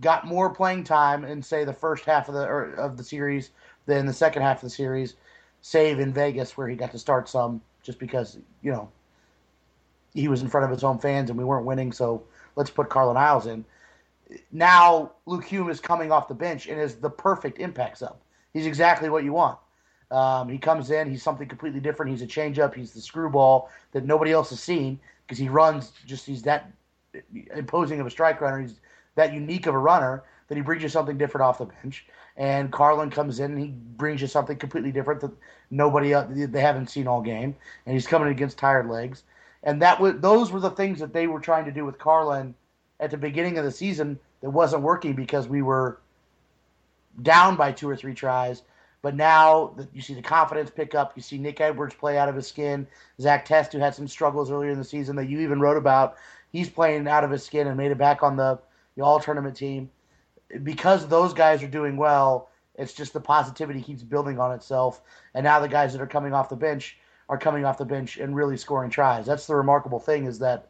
got more playing time in say the first half of the of the series than the second half of the series, save in Vegas where he got to start some just because you know he was in front of his home fans and we weren't winning, so let's put Carlin Isles in. Now Luke Hume is coming off the bench and is the perfect impact sub. He's exactly what you want. Um, he comes in, he's something completely different. He's a changeup. He's the screwball that nobody else has seen because he runs just he's that imposing of a strike runner. He's that unique of a runner that he brings you something different off the bench. And Carlin comes in and he brings you something completely different that nobody else, they haven't seen all game. And he's coming against tired legs and that was those were the things that they were trying to do with Carlin at the beginning of the season that wasn't working because we were down by two or three tries. But now you see the confidence pick up. You see Nick Edwards play out of his skin. Zach Test, who had some struggles earlier in the season that you even wrote about, he's playing out of his skin and made it back on the, the all tournament team. Because those guys are doing well, it's just the positivity keeps building on itself. And now the guys that are coming off the bench are coming off the bench and really scoring tries. That's the remarkable thing is that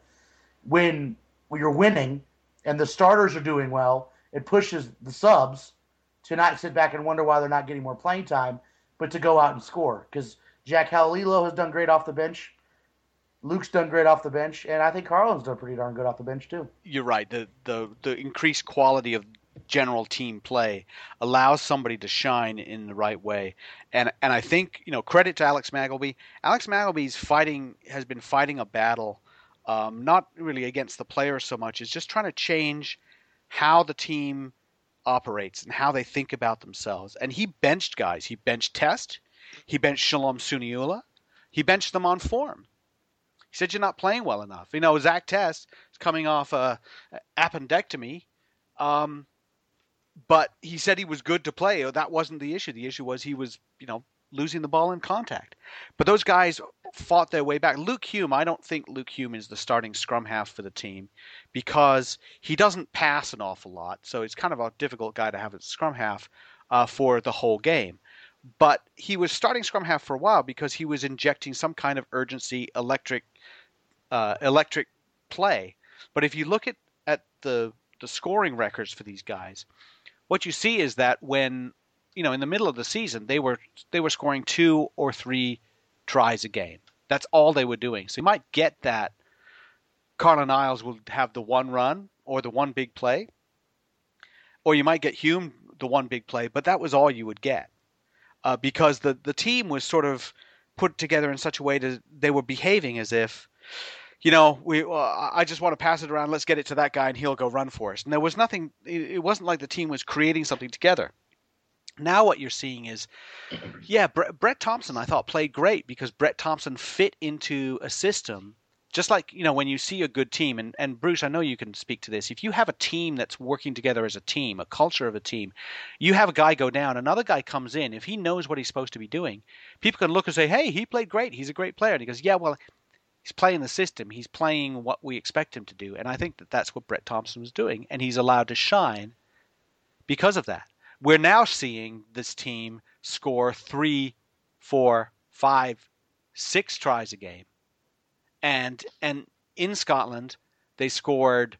when, when you're winning and the starters are doing well, it pushes the subs to not sit back and wonder why they're not getting more playing time, but to go out and score. Because Jack Halalilo has done great off the bench. Luke's done great off the bench, and I think Carlin's done pretty darn good off the bench too. You're right. The the the increased quality of general team play allows somebody to shine in the right way. And and I think you know credit to Alex Magleby. Alex Magleby's fighting has been fighting a battle, um, not really against the players so much. Is just trying to change how the team operates and how they think about themselves. And he benched guys. He benched Test. He benched Shalom Suniula. He benched them on form. He said you're not playing well enough. You know, Zach Test is coming off a appendectomy. Um, but he said he was good to play. That wasn't the issue. The issue was he was, you know, losing the ball in contact. But those guys fought their way back. Luke Hume, I don't think Luke Hume is the starting scrum half for the team because he doesn't pass an awful lot. So it's kind of a difficult guy to have as scrum half uh, for the whole game. But he was starting scrum half for a while because he was injecting some kind of urgency, electric, uh, electric play. But if you look at, at the the scoring records for these guys, what you see is that when you know in the middle of the season they were they were scoring two or three tries a game. That's all they were doing. So you might get that Carlin Isles will have the one run or the one big play, or you might get Hume the one big play, but that was all you would get uh, because the the team was sort of put together in such a way that they were behaving as if you know, we uh, I just want to pass it around. Let's get it to that guy, and he'll go run for us. And there was nothing. It, wasn't like the team was creating something together. Now what you're seeing is, yeah, Brett, Brett Thompson I thought played great because Brett Thompson fit into a system. Just like you know, when you see a good team, and, and Bruce, I know you can speak to this. If you have a team that's working together as a team, a culture of a team, you have a guy go down, another guy comes in. If he knows what he's supposed to be doing, people can look and say, "Hey, he played great. He's a great player." And he goes, "Yeah, well, he's playing the system. He's playing what we expect him to do, and I think that that's what Brett Thompson was doing, and he's allowed to shine because of that. We're now seeing this team score three, four, five, six tries a game, and and in Scotland they scored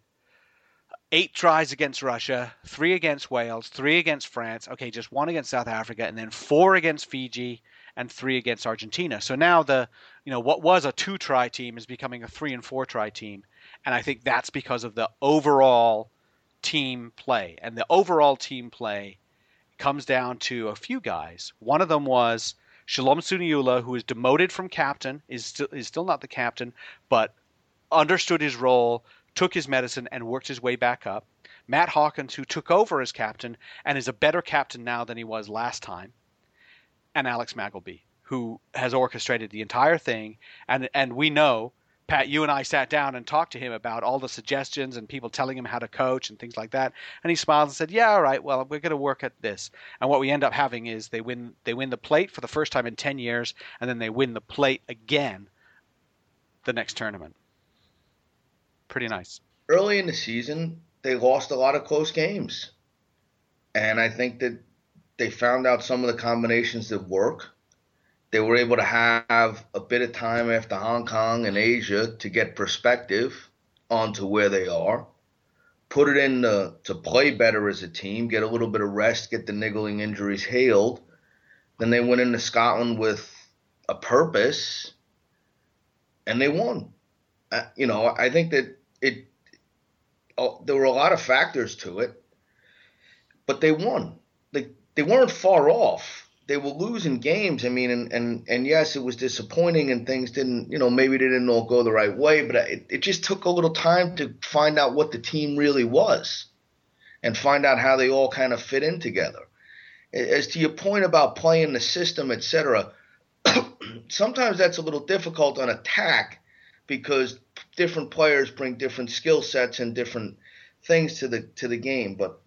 eight tries against Russia, three against Wales, three against France. Okay, just one against South Africa, and then four against Fiji and three against Argentina. So now the you know what was a two try team is becoming a three and four try team, and I think that's because of the overall team play. And the overall team play comes down to a few guys. One of them was Shalom Suniula, who is demoted from captain, is still is still not the captain, but understood his role, took his medicine, and worked his way back up. Matt Hawkins, who took over as captain and is a better captain now than he was last time and Alex Magleby, who has orchestrated the entire thing. And and we know, Pat, you and I sat down and talked to him about all the suggestions and people telling him how to coach and things like that. And he smiled and said, "Yeah, all right. Well, we're going to work at this." And what we end up having is they win they win the plate for the first time in ten years, and then they win the plate again the next tournament. Pretty nice. Early in the season, they lost a lot of close games. And I think that they found out some of the combinations that work. They were able to have a bit of time after Hong Kong and Asia to get perspective onto where they are, put it in to, to play better as a team, get a little bit of rest, get the niggling injuries healed. Then they went into Scotland with a purpose, and they won. Uh, you know, I think that it. Oh, there were a lot of factors to it, but they won. They they weren't far off. They were losing games. I mean, and, and, and yes, it was disappointing and things didn't, you know, maybe they didn't all go the right way, but it, it just took a little time to find out what the team really was and find out how they all kind of fit in together. As to your point about playing the system, etc., sometimes that's a little difficult on attack because different players bring different skill sets and different things to the to the game. But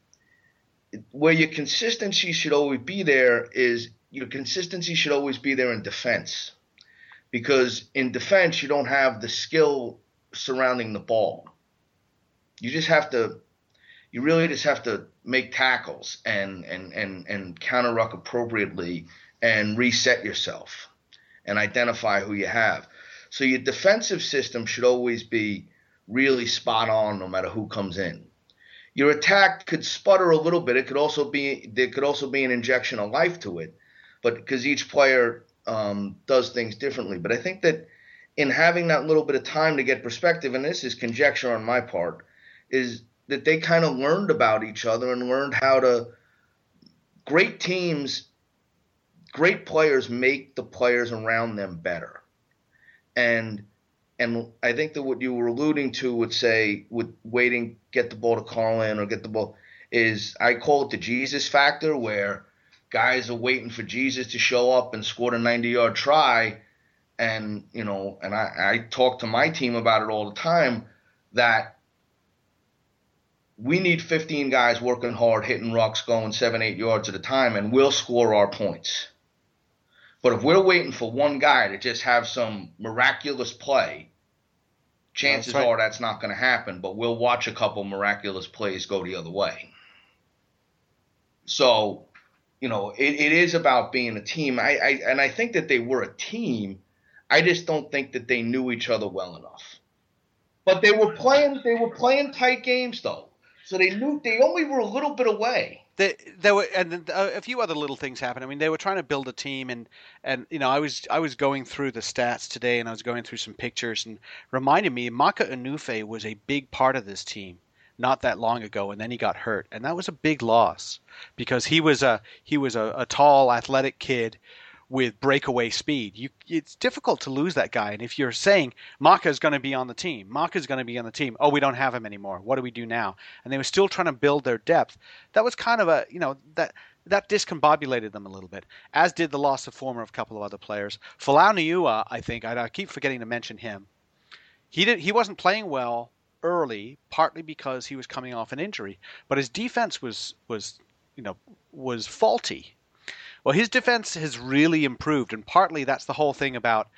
where your consistency should always be there is your consistency should always be there in defense. Because in defense, you don't have the skill surrounding the ball. You just have to, you really just have to make tackles and, and, and, and counter ruck appropriately and reset yourself and identify who you have. So your defensive system should always be really spot on no matter who comes in. Your attack could sputter a little bit. It could also be there could also be an injection of life to it, but because each player um, does things differently. But I think that in having that little bit of time to get perspective, and this is conjecture on my part, is that they kind of learned about each other and learned how to. Great teams, great players make the players around them better, and and I think that what you were alluding to would say with waiting, get the ball to Carlin or get the ball is I call it the Jesus factor, where guys are waiting for Jesus to show up and score a 90 yard try. And, you know, and I, I talk to my team about it all the time that we need 15 guys working hard, hitting rocks, going seven, eight yards at a time, and we'll score our points. But if we're waiting for one guy to just have some miraculous play, chances that's right. are that's not going to happen. But we'll watch a couple miraculous plays go the other way. So, you know, it, it is about being a team. I, I and I think that they were a team. I just don't think that they knew each other well enough. But they were playing. They were playing tight games though, so they knew they only were a little bit away there were and a few other little things happened. I mean, they were trying to build a team, and and you know, I was I was going through the stats today, and I was going through some pictures, and reminded me Maka Unufe was a big part of this team not that long ago, and then he got hurt, and that was a big loss because he was a he was a, a tall, athletic kid with breakaway speed. You, it's difficult to lose that guy. And if you're saying Maka is going to be on the team, Maka is going to be on the team. Oh, we don't have him anymore. What do we do now? And they were still trying to build their depth. That was kind of a you know that that discombobulated them a little bit, as did the loss of former of a couple of other players. Folau Niua, I think I, I keep forgetting to mention him. He did he wasn't playing well early, partly because he was coming off an injury, but his defense was was you know was faulty well, his defense has really improved, and partly that's the whole thing about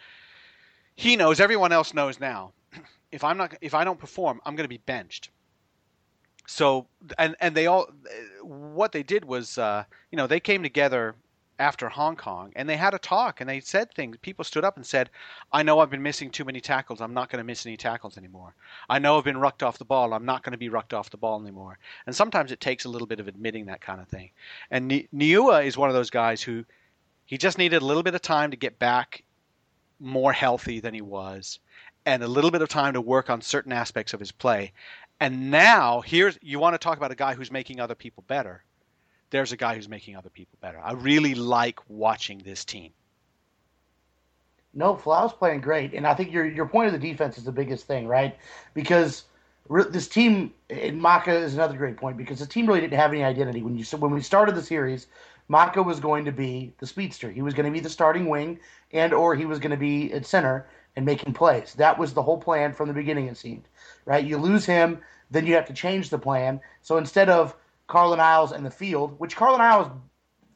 he knows everyone else knows now. If I'm not if I don't perform, I'm going to be benched. So and and they all what they did was uh, you know they came together after Hong Kong, and they had a talk, and they said things. People stood up and said, "I know I've been missing too many tackles. I'm not going to miss any tackles anymore. I know I've been rucked off the ball. I'm not going to be rucked off the ball anymore." And sometimes it takes a little bit of admitting that kind of thing. And Niua is one of those guys who he just needed a little bit of time to get back more healthy than he was, and a little bit of time to work on certain aspects of his play. And now here's you want to talk about a guy who's making other people better there's a guy who's making other people better. I really like watching this team. No, Folau's playing great, and I think your your point of the defense is the biggest thing, right? Because this team, and Maka is another great point because the team really didn't have any identity when you when we started the series. Maka was going to be the speedster. He was going to be the starting wing, and or he was going to be at center and making plays. That was the whole plan from the beginning. It seemed, right? You lose him, then you have to change the plan. So instead of Carlin Isles and the field, which Carlin Isles,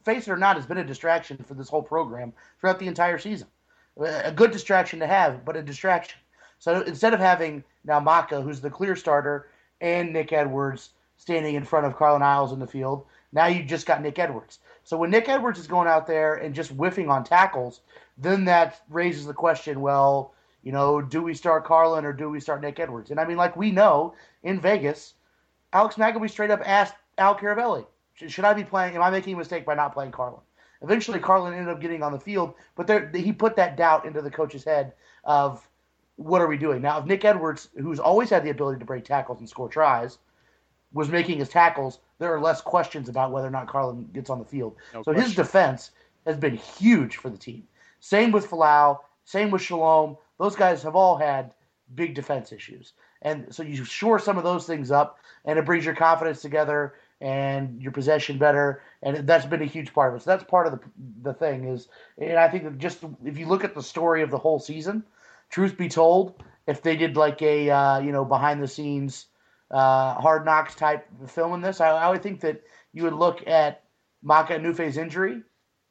face it or not, has been a distraction for this whole program throughout the entire season. A good distraction to have, but a distraction. So instead of having now Maka, who's the clear starter, and Nick Edwards standing in front of Carlin Isles in the field, now you just got Nick Edwards. So when Nick Edwards is going out there and just whiffing on tackles, then that raises the question, well, you know, do we start Carlin or do we start Nick Edwards? And I mean, like we know in Vegas, Alex McAfee straight up asked Al Caravelli. Should I be playing? Am I making a mistake by not playing Carlin? Eventually, Carlin ended up getting on the field, but there, he put that doubt into the coach's head of what are we doing now? If Nick Edwards, who's always had the ability to break tackles and score tries, was making his tackles, there are less questions about whether or not Carlin gets on the field. No so question. his defense has been huge for the team. Same with Folau, same with Shalom. Those guys have all had big defense issues. And so you shore some of those things up, and it brings your confidence together and your possession better, and that's been a huge part of it. So that's part of the the thing is, and I think that just if you look at the story of the whole season, truth be told, if they did like a uh, you know behind the scenes uh, hard knocks type film in this. I, I would think that you would look at Maka Nufe's injury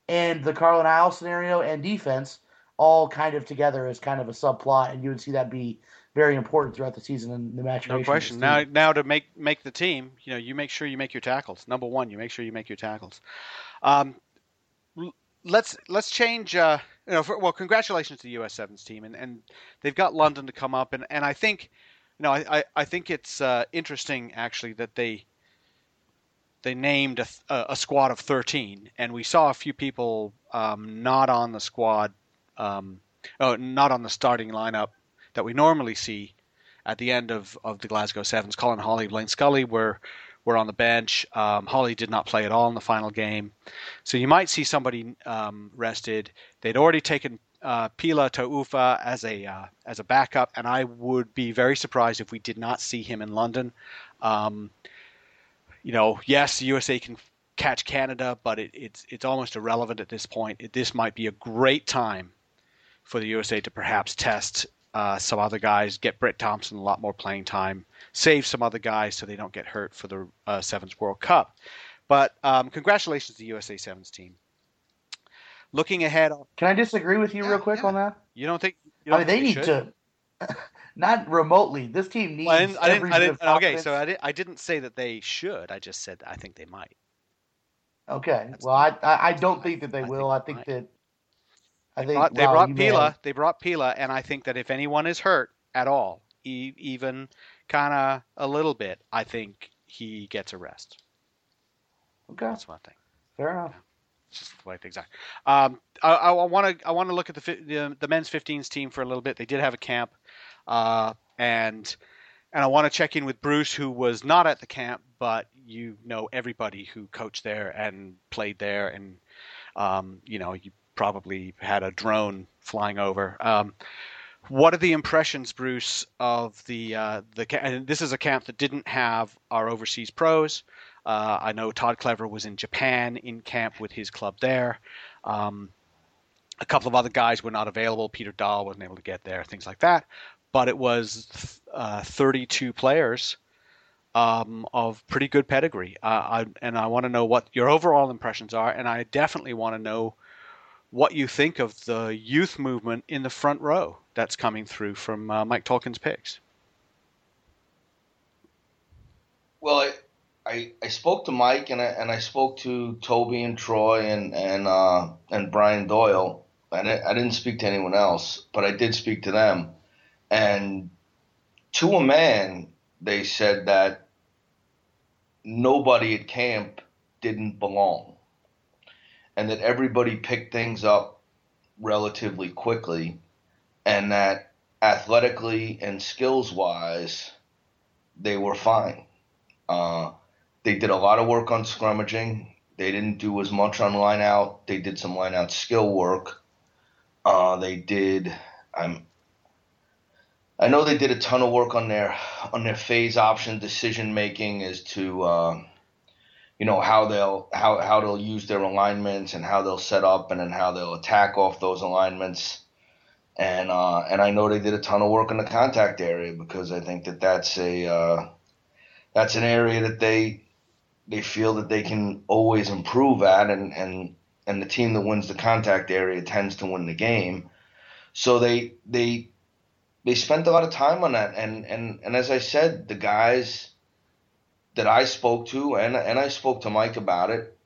and the Carlin Isles scenario and defense all kind of together as kind of a subplot, and you would see that be very important throughout the season and the maturation. No question. Now, now to make make the team, you know, you make sure you make your tackles. Number one, you make sure you make your tackles. Um, let's let's change. Uh, you know, for, well, congratulations to the U.S. Sevens team, and, and they've got London to come up, and, and I think, you know, I, I, I think it's uh, interesting actually that they they named a, a, squad of 13, and we saw a few people um, not on the squad, um, oh, not on the starting lineup that we normally see at the end of, of the Glasgow Sevens. Colin Hawley, Blaine Scully were were on the bench. Um, Hawley did not play at all in the final game, so you might see somebody um, rested. They'd already taken uh, Pila Taufa as a uh, as a backup, and I would be very surprised if we did not see him in London. Um, you know, yes, the USA can catch Canada, but it, it's it's almost irrelevant at this point. It, this might be a great time for the USA to perhaps test uh, some other guys, get Brett Thompson a lot more playing time, save some other guys so they don't get hurt for the uh, Sevens World Cup. But um, congratulations to the USA Sevens team. Looking ahead, can I disagree with you yeah, real quick yeah. on that? You don't think? You don't I mean, they, need to. Not remotely. This team needs. Well, I didn't, I didn't, I didn't okay, so I, did, I didn't say that they should. I just said I think they might. Okay. That's well, I, I don't think that they I will. Think I think that I they think brought, they brought Pila. They brought Pila, and I think that if anyone is hurt at all, e- even kind of a little bit, I think he gets a rest. Okay, that's one thing. Fair enough. Yeah. Just like exactly. Um, I want to I want to look at the, the, the men's 15s team for a little bit. They did have a camp, uh, and and I want to check in with Bruce, who was not at the camp, but you know everybody who coached there and played there, and um, you know you probably had a drone flying over. Um, what are the impressions, Bruce, of the uh, the? And this is a camp that didn't have our overseas pros. Uh, I know Todd Clever was in Japan in camp with his club there. Um, a couple of other guys were not available. Peter Dahl wasn't able to get there, things like that. But it was uh, 32 players um, of pretty good pedigree. Uh, I, and I want to know what your overall impressions are, and I definitely want to know what you think of the youth movement in the front row that's coming through from uh, Mike Tolkin's picks. Well, I, I, I spoke to Mike and I, and I spoke to Toby and Troy and and uh, and Brian Doyle. Didn't, I didn't speak to anyone else, but I did speak to them. And to a man, they said that nobody at camp didn't belong and that everybody picked things up relatively quickly, and that athletically and skills wise, they were fine. Uh, they did a lot of work on scrummaging. They didn't do as much on line out. They did some line out skill work. Uh, they did. I'm. I know they did a ton of work on their on their phase option decision making as to uh, you know how they'll how how they'll use their alignments and how they'll set up and then how they'll attack off those alignments. And uh, and I know they did a ton of work in the contact area because I think that that's a uh, that's an area that they they feel that they can always improve at and and and the team that wins the contact area tends to win the game. So they they they spent a lot of time on that and and and as I said, the guys that I spoke to, and and I spoke to Mike about it,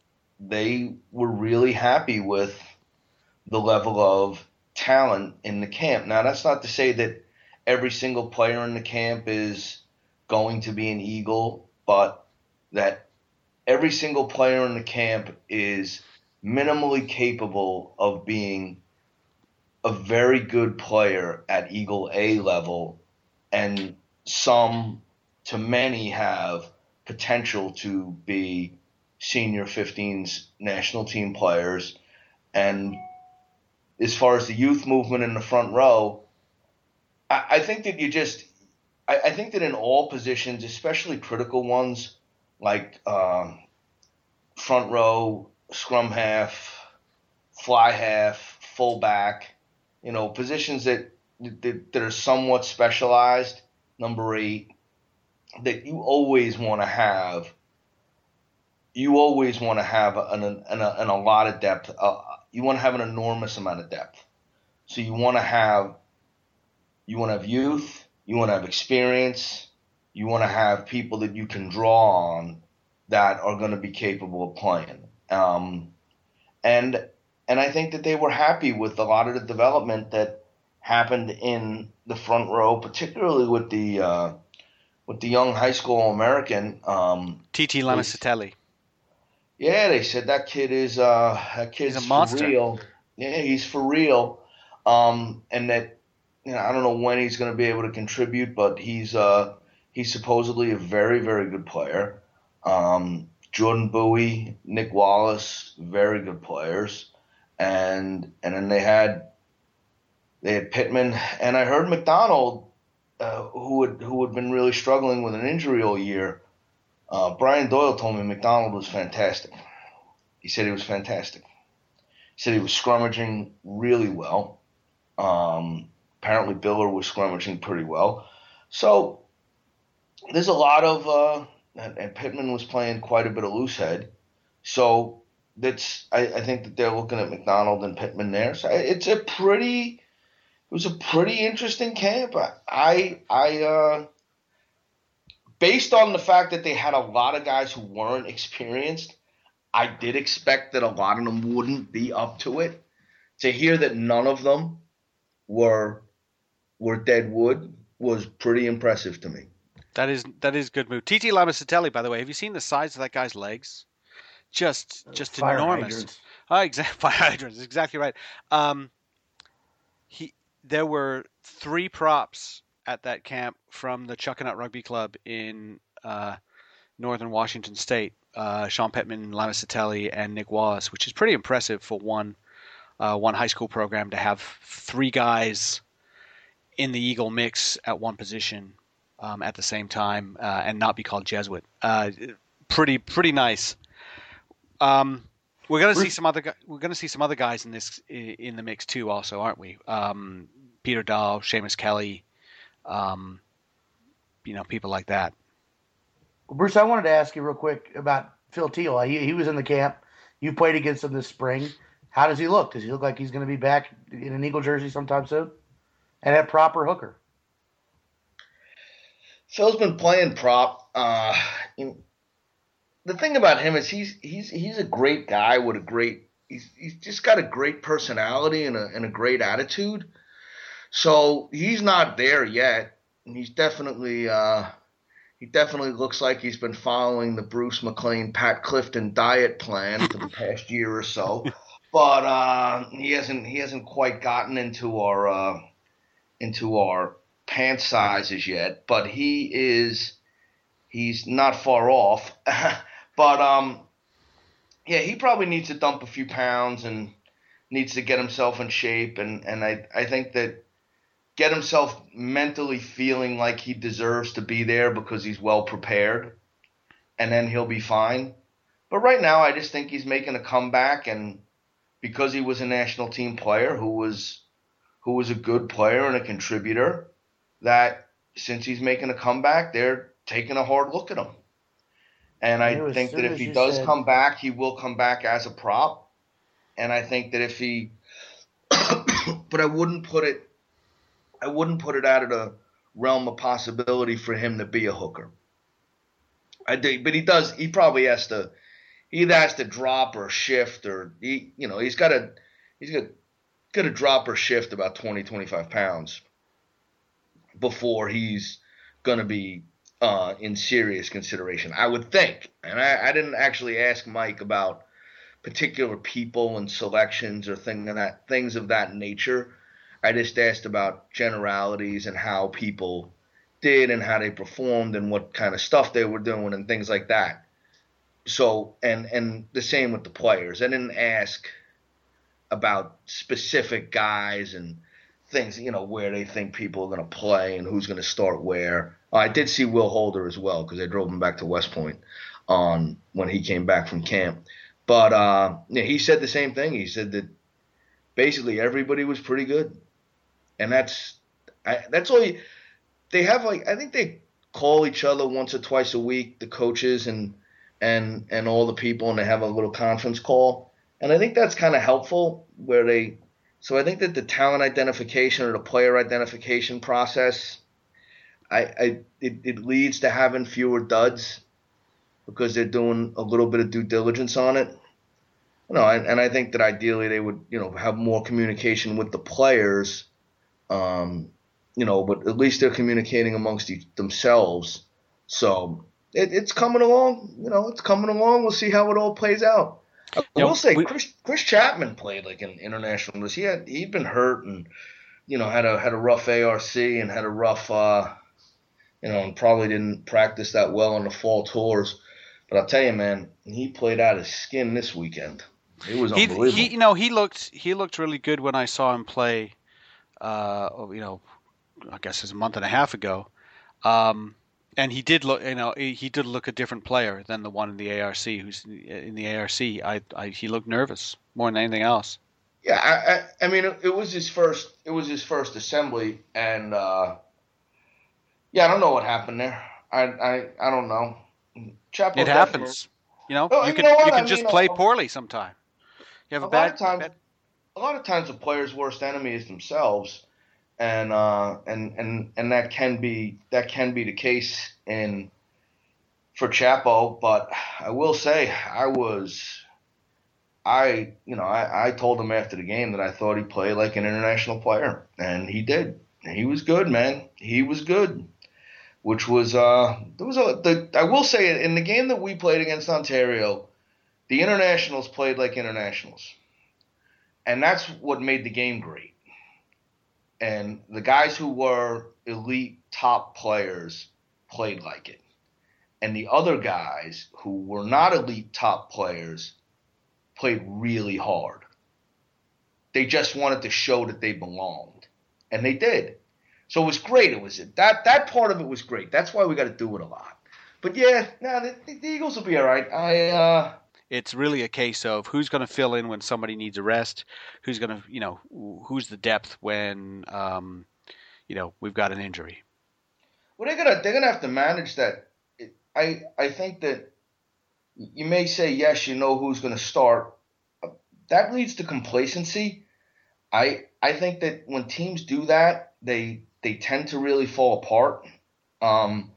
they were really happy with the level of talent in the camp. Now that's not to say that every single player in the camp is going to be an Eagle, but that every single player in the camp is minimally capable of being a very good player at Eagle A level, and some to many have potential to be senior 15s national team players. And as far as the youth movement in the front row, I, I think that you just, I, I, think that in all positions, especially critical ones like um, front row, scrum half, fly half, fullback, you know, positions that, that, that are somewhat specialized, number eight, that you always want to have. You always want to have an, an, an, an a lot of depth. Uh, you want to have an enormous amount of depth. So you want to have you want to have youth, you want to have experience, you want to have people that you can draw on that are going to be capable of playing. Um, and and I think that they were happy with a lot of the development that happened in the front row, particularly with the uh, with the young high school American um, TT Lamositele. Yeah, they said that kid is uh, that kid's he's a monster. for real. Yeah, he's for real. Um, and that you know, I don't know when he's going to be able to contribute, but he's uh, he's supposedly a very very good player. Um, Jordan Bowie, Nick Wallace, very good players, and and then they had they had Pittman, and I heard McDonald, uh, who had who had been really struggling with an injury all year. Uh, Brian Doyle told me McDonald was fantastic. He said he was fantastic. He said he was scrummaging really well. Um, apparently, Biller was scrummaging pretty well. So there's a lot of uh, and, and Pittman was playing quite a bit of loose head. So that's I, I think that they're looking at McDonald and Pittman there. So it's a pretty it was a pretty interesting camp. I I uh, based on the fact that they had a lot of guys who weren't experienced, I did expect that a lot of them wouldn't be up to it. To hear that none of them were were dead wood was pretty impressive to me. That is that is good move. TT Lamositele, by the way, have you seen the size of that guy's legs? Just uh, just Fire enormous. Hydrants. Oh, exactly. Fire hydrants. Exactly right. Um, he there were three props at that camp from the Chuckanut Rugby Club in uh, northern Washington State. Uh, Sean Pittman, Lamositele, and Nick Wallace, which is pretty impressive for one uh, one high school program to have three guys in the Eagle mix at one position um, at the same time uh, and not be called Jesuit. Uh, pretty pretty nice. Um, we're gonna see some other we're gonna see some other guys in this in the mix too, also, aren't we? Um, Peter Dahl, Seamus Kelly, um, you know, people like that. Bruce, I wanted to ask you real quick about Phil Thiel. He, he was in the camp. You played against him this spring. How does he look? Does he look like he's going to be back in an Eagle jersey sometime soon? And at proper hooker? Phil's been playing prop. Uh, the thing about him is he's he's he's a great guy with a great he's he's just got a great personality and a and a great attitude. So he's not there yet. and He's definitely uh, he definitely looks like he's been following the Bruce McLean Pat Clifton diet plan for the past year or so. But uh, he hasn't he hasn't quite gotten into our uh, into our pant sizes yet, but he is he's not far off. but um, yeah, he probably needs to dump a few pounds and needs to get himself in shape, and and I I think that get himself mentally feeling like he deserves to be there because he's well prepared, and then he'll be fine. But right now, I just think he's making a comeback, and because he was a national team player who was who was a good player and a contributor, that since he's making a comeback, they're taking a hard look at him. And I think that if he does said... come back, he will come back as a prop. And I think that if he, but I wouldn't put it, I wouldn't put it out of the realm of possibility for him to be a hooker. I think, but he does. He probably has to. He either has to drop or shift, or he, you know, he's got to, he's got, got to drop or shift about 20, 25 pounds before he's going to be uh, in serious consideration. I would think, and I, I, didn't actually ask Mike about particular people and selections or thing that things of that nature. I just asked about generalities and how people did and how they performed and what kind of stuff they were doing and things like that. So and and the same with the players. I didn't ask about specific guys and things, you know, where they think people are going to play and who's going to start where. I did see Will Holder as well because they drove him back to West Point on when he came back from camp. But uh, yeah, he said the same thing. He said that basically everybody was pretty good, and that's I, that's all. You, they have like I think they call each other once or twice a week, the coaches and and and all the people, and they have a little conference call. And I think that's kind of helpful where they. So I think that the talent identification or the player identification process, I, I it, it leads to having fewer duds because they're doing a little bit of due diligence on it. You know, and, and I think that ideally they would, you know, have more communication with the players. Um, you know, but at least they're communicating amongst themselves. So it, it's coming along. You know, it's coming along. We'll see how it all plays out. I will know, say we, Chris, Chris Chapman played like an international. He had he'd been hurt and you know had a had a rough ARC and had a rough uh, you know and probably didn't practice that well on the fall tours. But I'll tell you, man, he played out his skin this weekend. It was he, unbelievable. He, you know, he looked he looked really good when I saw him play. Uh, you know, I guess it's a month and a half ago. Um, and he did look, you know, he did look a different player than the one in the ARC. Who's in the ARC? I, I he looked nervous more than anything else. Yeah, I, I, I mean, it, it, was his first. It was his first assembly, and uh, yeah, I don't know what happened there. I, I, I don't know. Chapo it happens. You know, oh, you can you, know you can just mean, play uh, poorly sometime. You have a, a bad, times, bad. A lot of times, a player's worst enemy is themselves and uh, and and and that can be that can be the case in for Chapo. But I will say I was I you know I, I told him after the game that I thought he played like an international player, and he did. He was good, man. He was good. Which was uh there was a the I will say in the game that we played against Ontario, the internationals played like internationals. And that's what made the game great and the guys who were elite top players played like it. And the other guys who were not elite top players played really hard. They just wanted to show that they belonged. And they did. So it was great. It was that that part of it was great. That's why we got to do it a lot. But yeah, no, the, the Eagles will be all right. I uh, it's really a case of who's going to fill in when somebody needs a rest, who's going to, you know, who's the depth when, um, you know, we've got an injury. Well, they're gonna they're gonna have to manage that. I I think that you may say yes, you know who's going to start. That leads to complacency. I I think that when teams do that, they they tend to really fall apart. Um,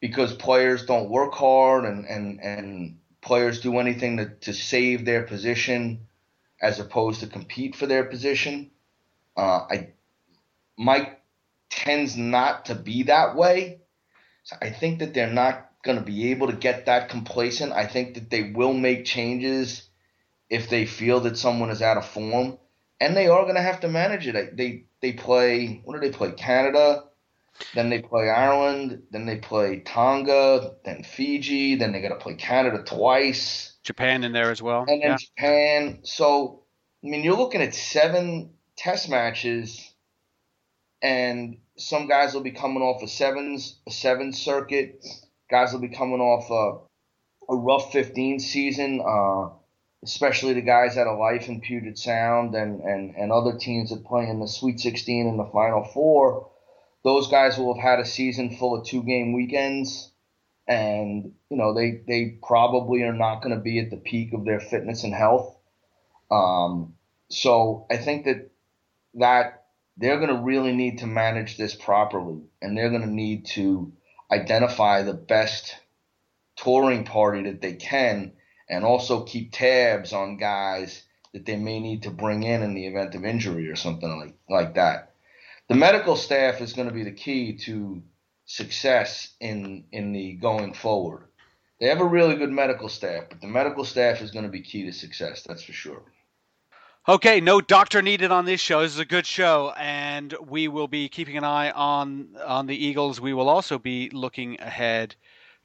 because players don't work hard and, and, and players do anything to, to save their position as opposed to compete for their position. Uh, I Mike tends not to be that way. So I think that they're not going to be able to get that complacent. I think that they will make changes if they feel that someone is out of form, and they are going to have to manage it. They they play. What do they play? Canada. Then they play Ireland. Then they play Tonga. Then Fiji. Then they got to play Canada twice. Japan in there as well. And then yeah. Japan. So, I mean, you're looking at seven test matches, and some guys will be coming off a sevens, a seven circuit. Guys will be coming off a, a rough 15 season, uh, especially the guys out of life in Puget Sound and, and, and other teams that play in the Sweet 16 and the Final Four those guys will have had a season full of two game weekends and you know they they probably are not going to be at the peak of their fitness and health. Um, so i think that that they're going to really need to manage this properly and they're going to need to identify the best touring party that they can and also keep tabs on guys that they may need to bring in in the event of injury or something like, like that the medical staff is going to be the key to success in in the going forward. They have a really good medical staff, but the medical staff is going to be key to success. That's for sure. Okay, no doctor needed on this show. This is a good show, and we will be keeping an eye on on the Eagles. We will also be looking ahead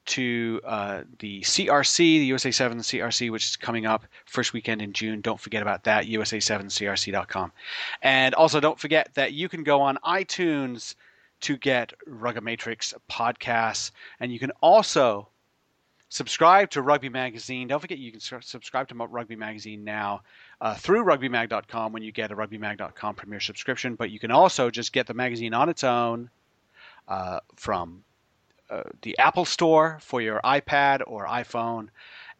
to uh, the CRC, the USA 7 CRC, which is coming up first weekend in June. Don't forget about that, USA7CRC.com. And also don't forget that you can go on iTunes to get Rugged Matrix podcasts. And you can also subscribe to Rugby Magazine. Don't forget you can subscribe to Rugby Magazine now uh, through rugbymag.com when you get a rugbymag.com premier subscription. But you can also just get the magazine on its own uh, from uh, the Apple Store for your iPad or iPhone,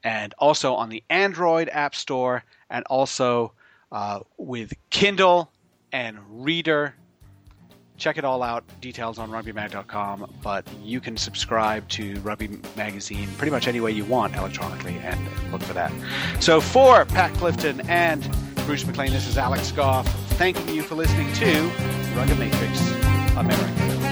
and also on the Android App Store, and also uh, with Kindle and Reader. Check it all out. Details on rugbymag.com. But you can subscribe to Rugby Magazine pretty much any way you want electronically and look for that. So for Pat Clifton and Bruce McLean, this is Alex Goff thanking you for listening to Rugged Matrix America.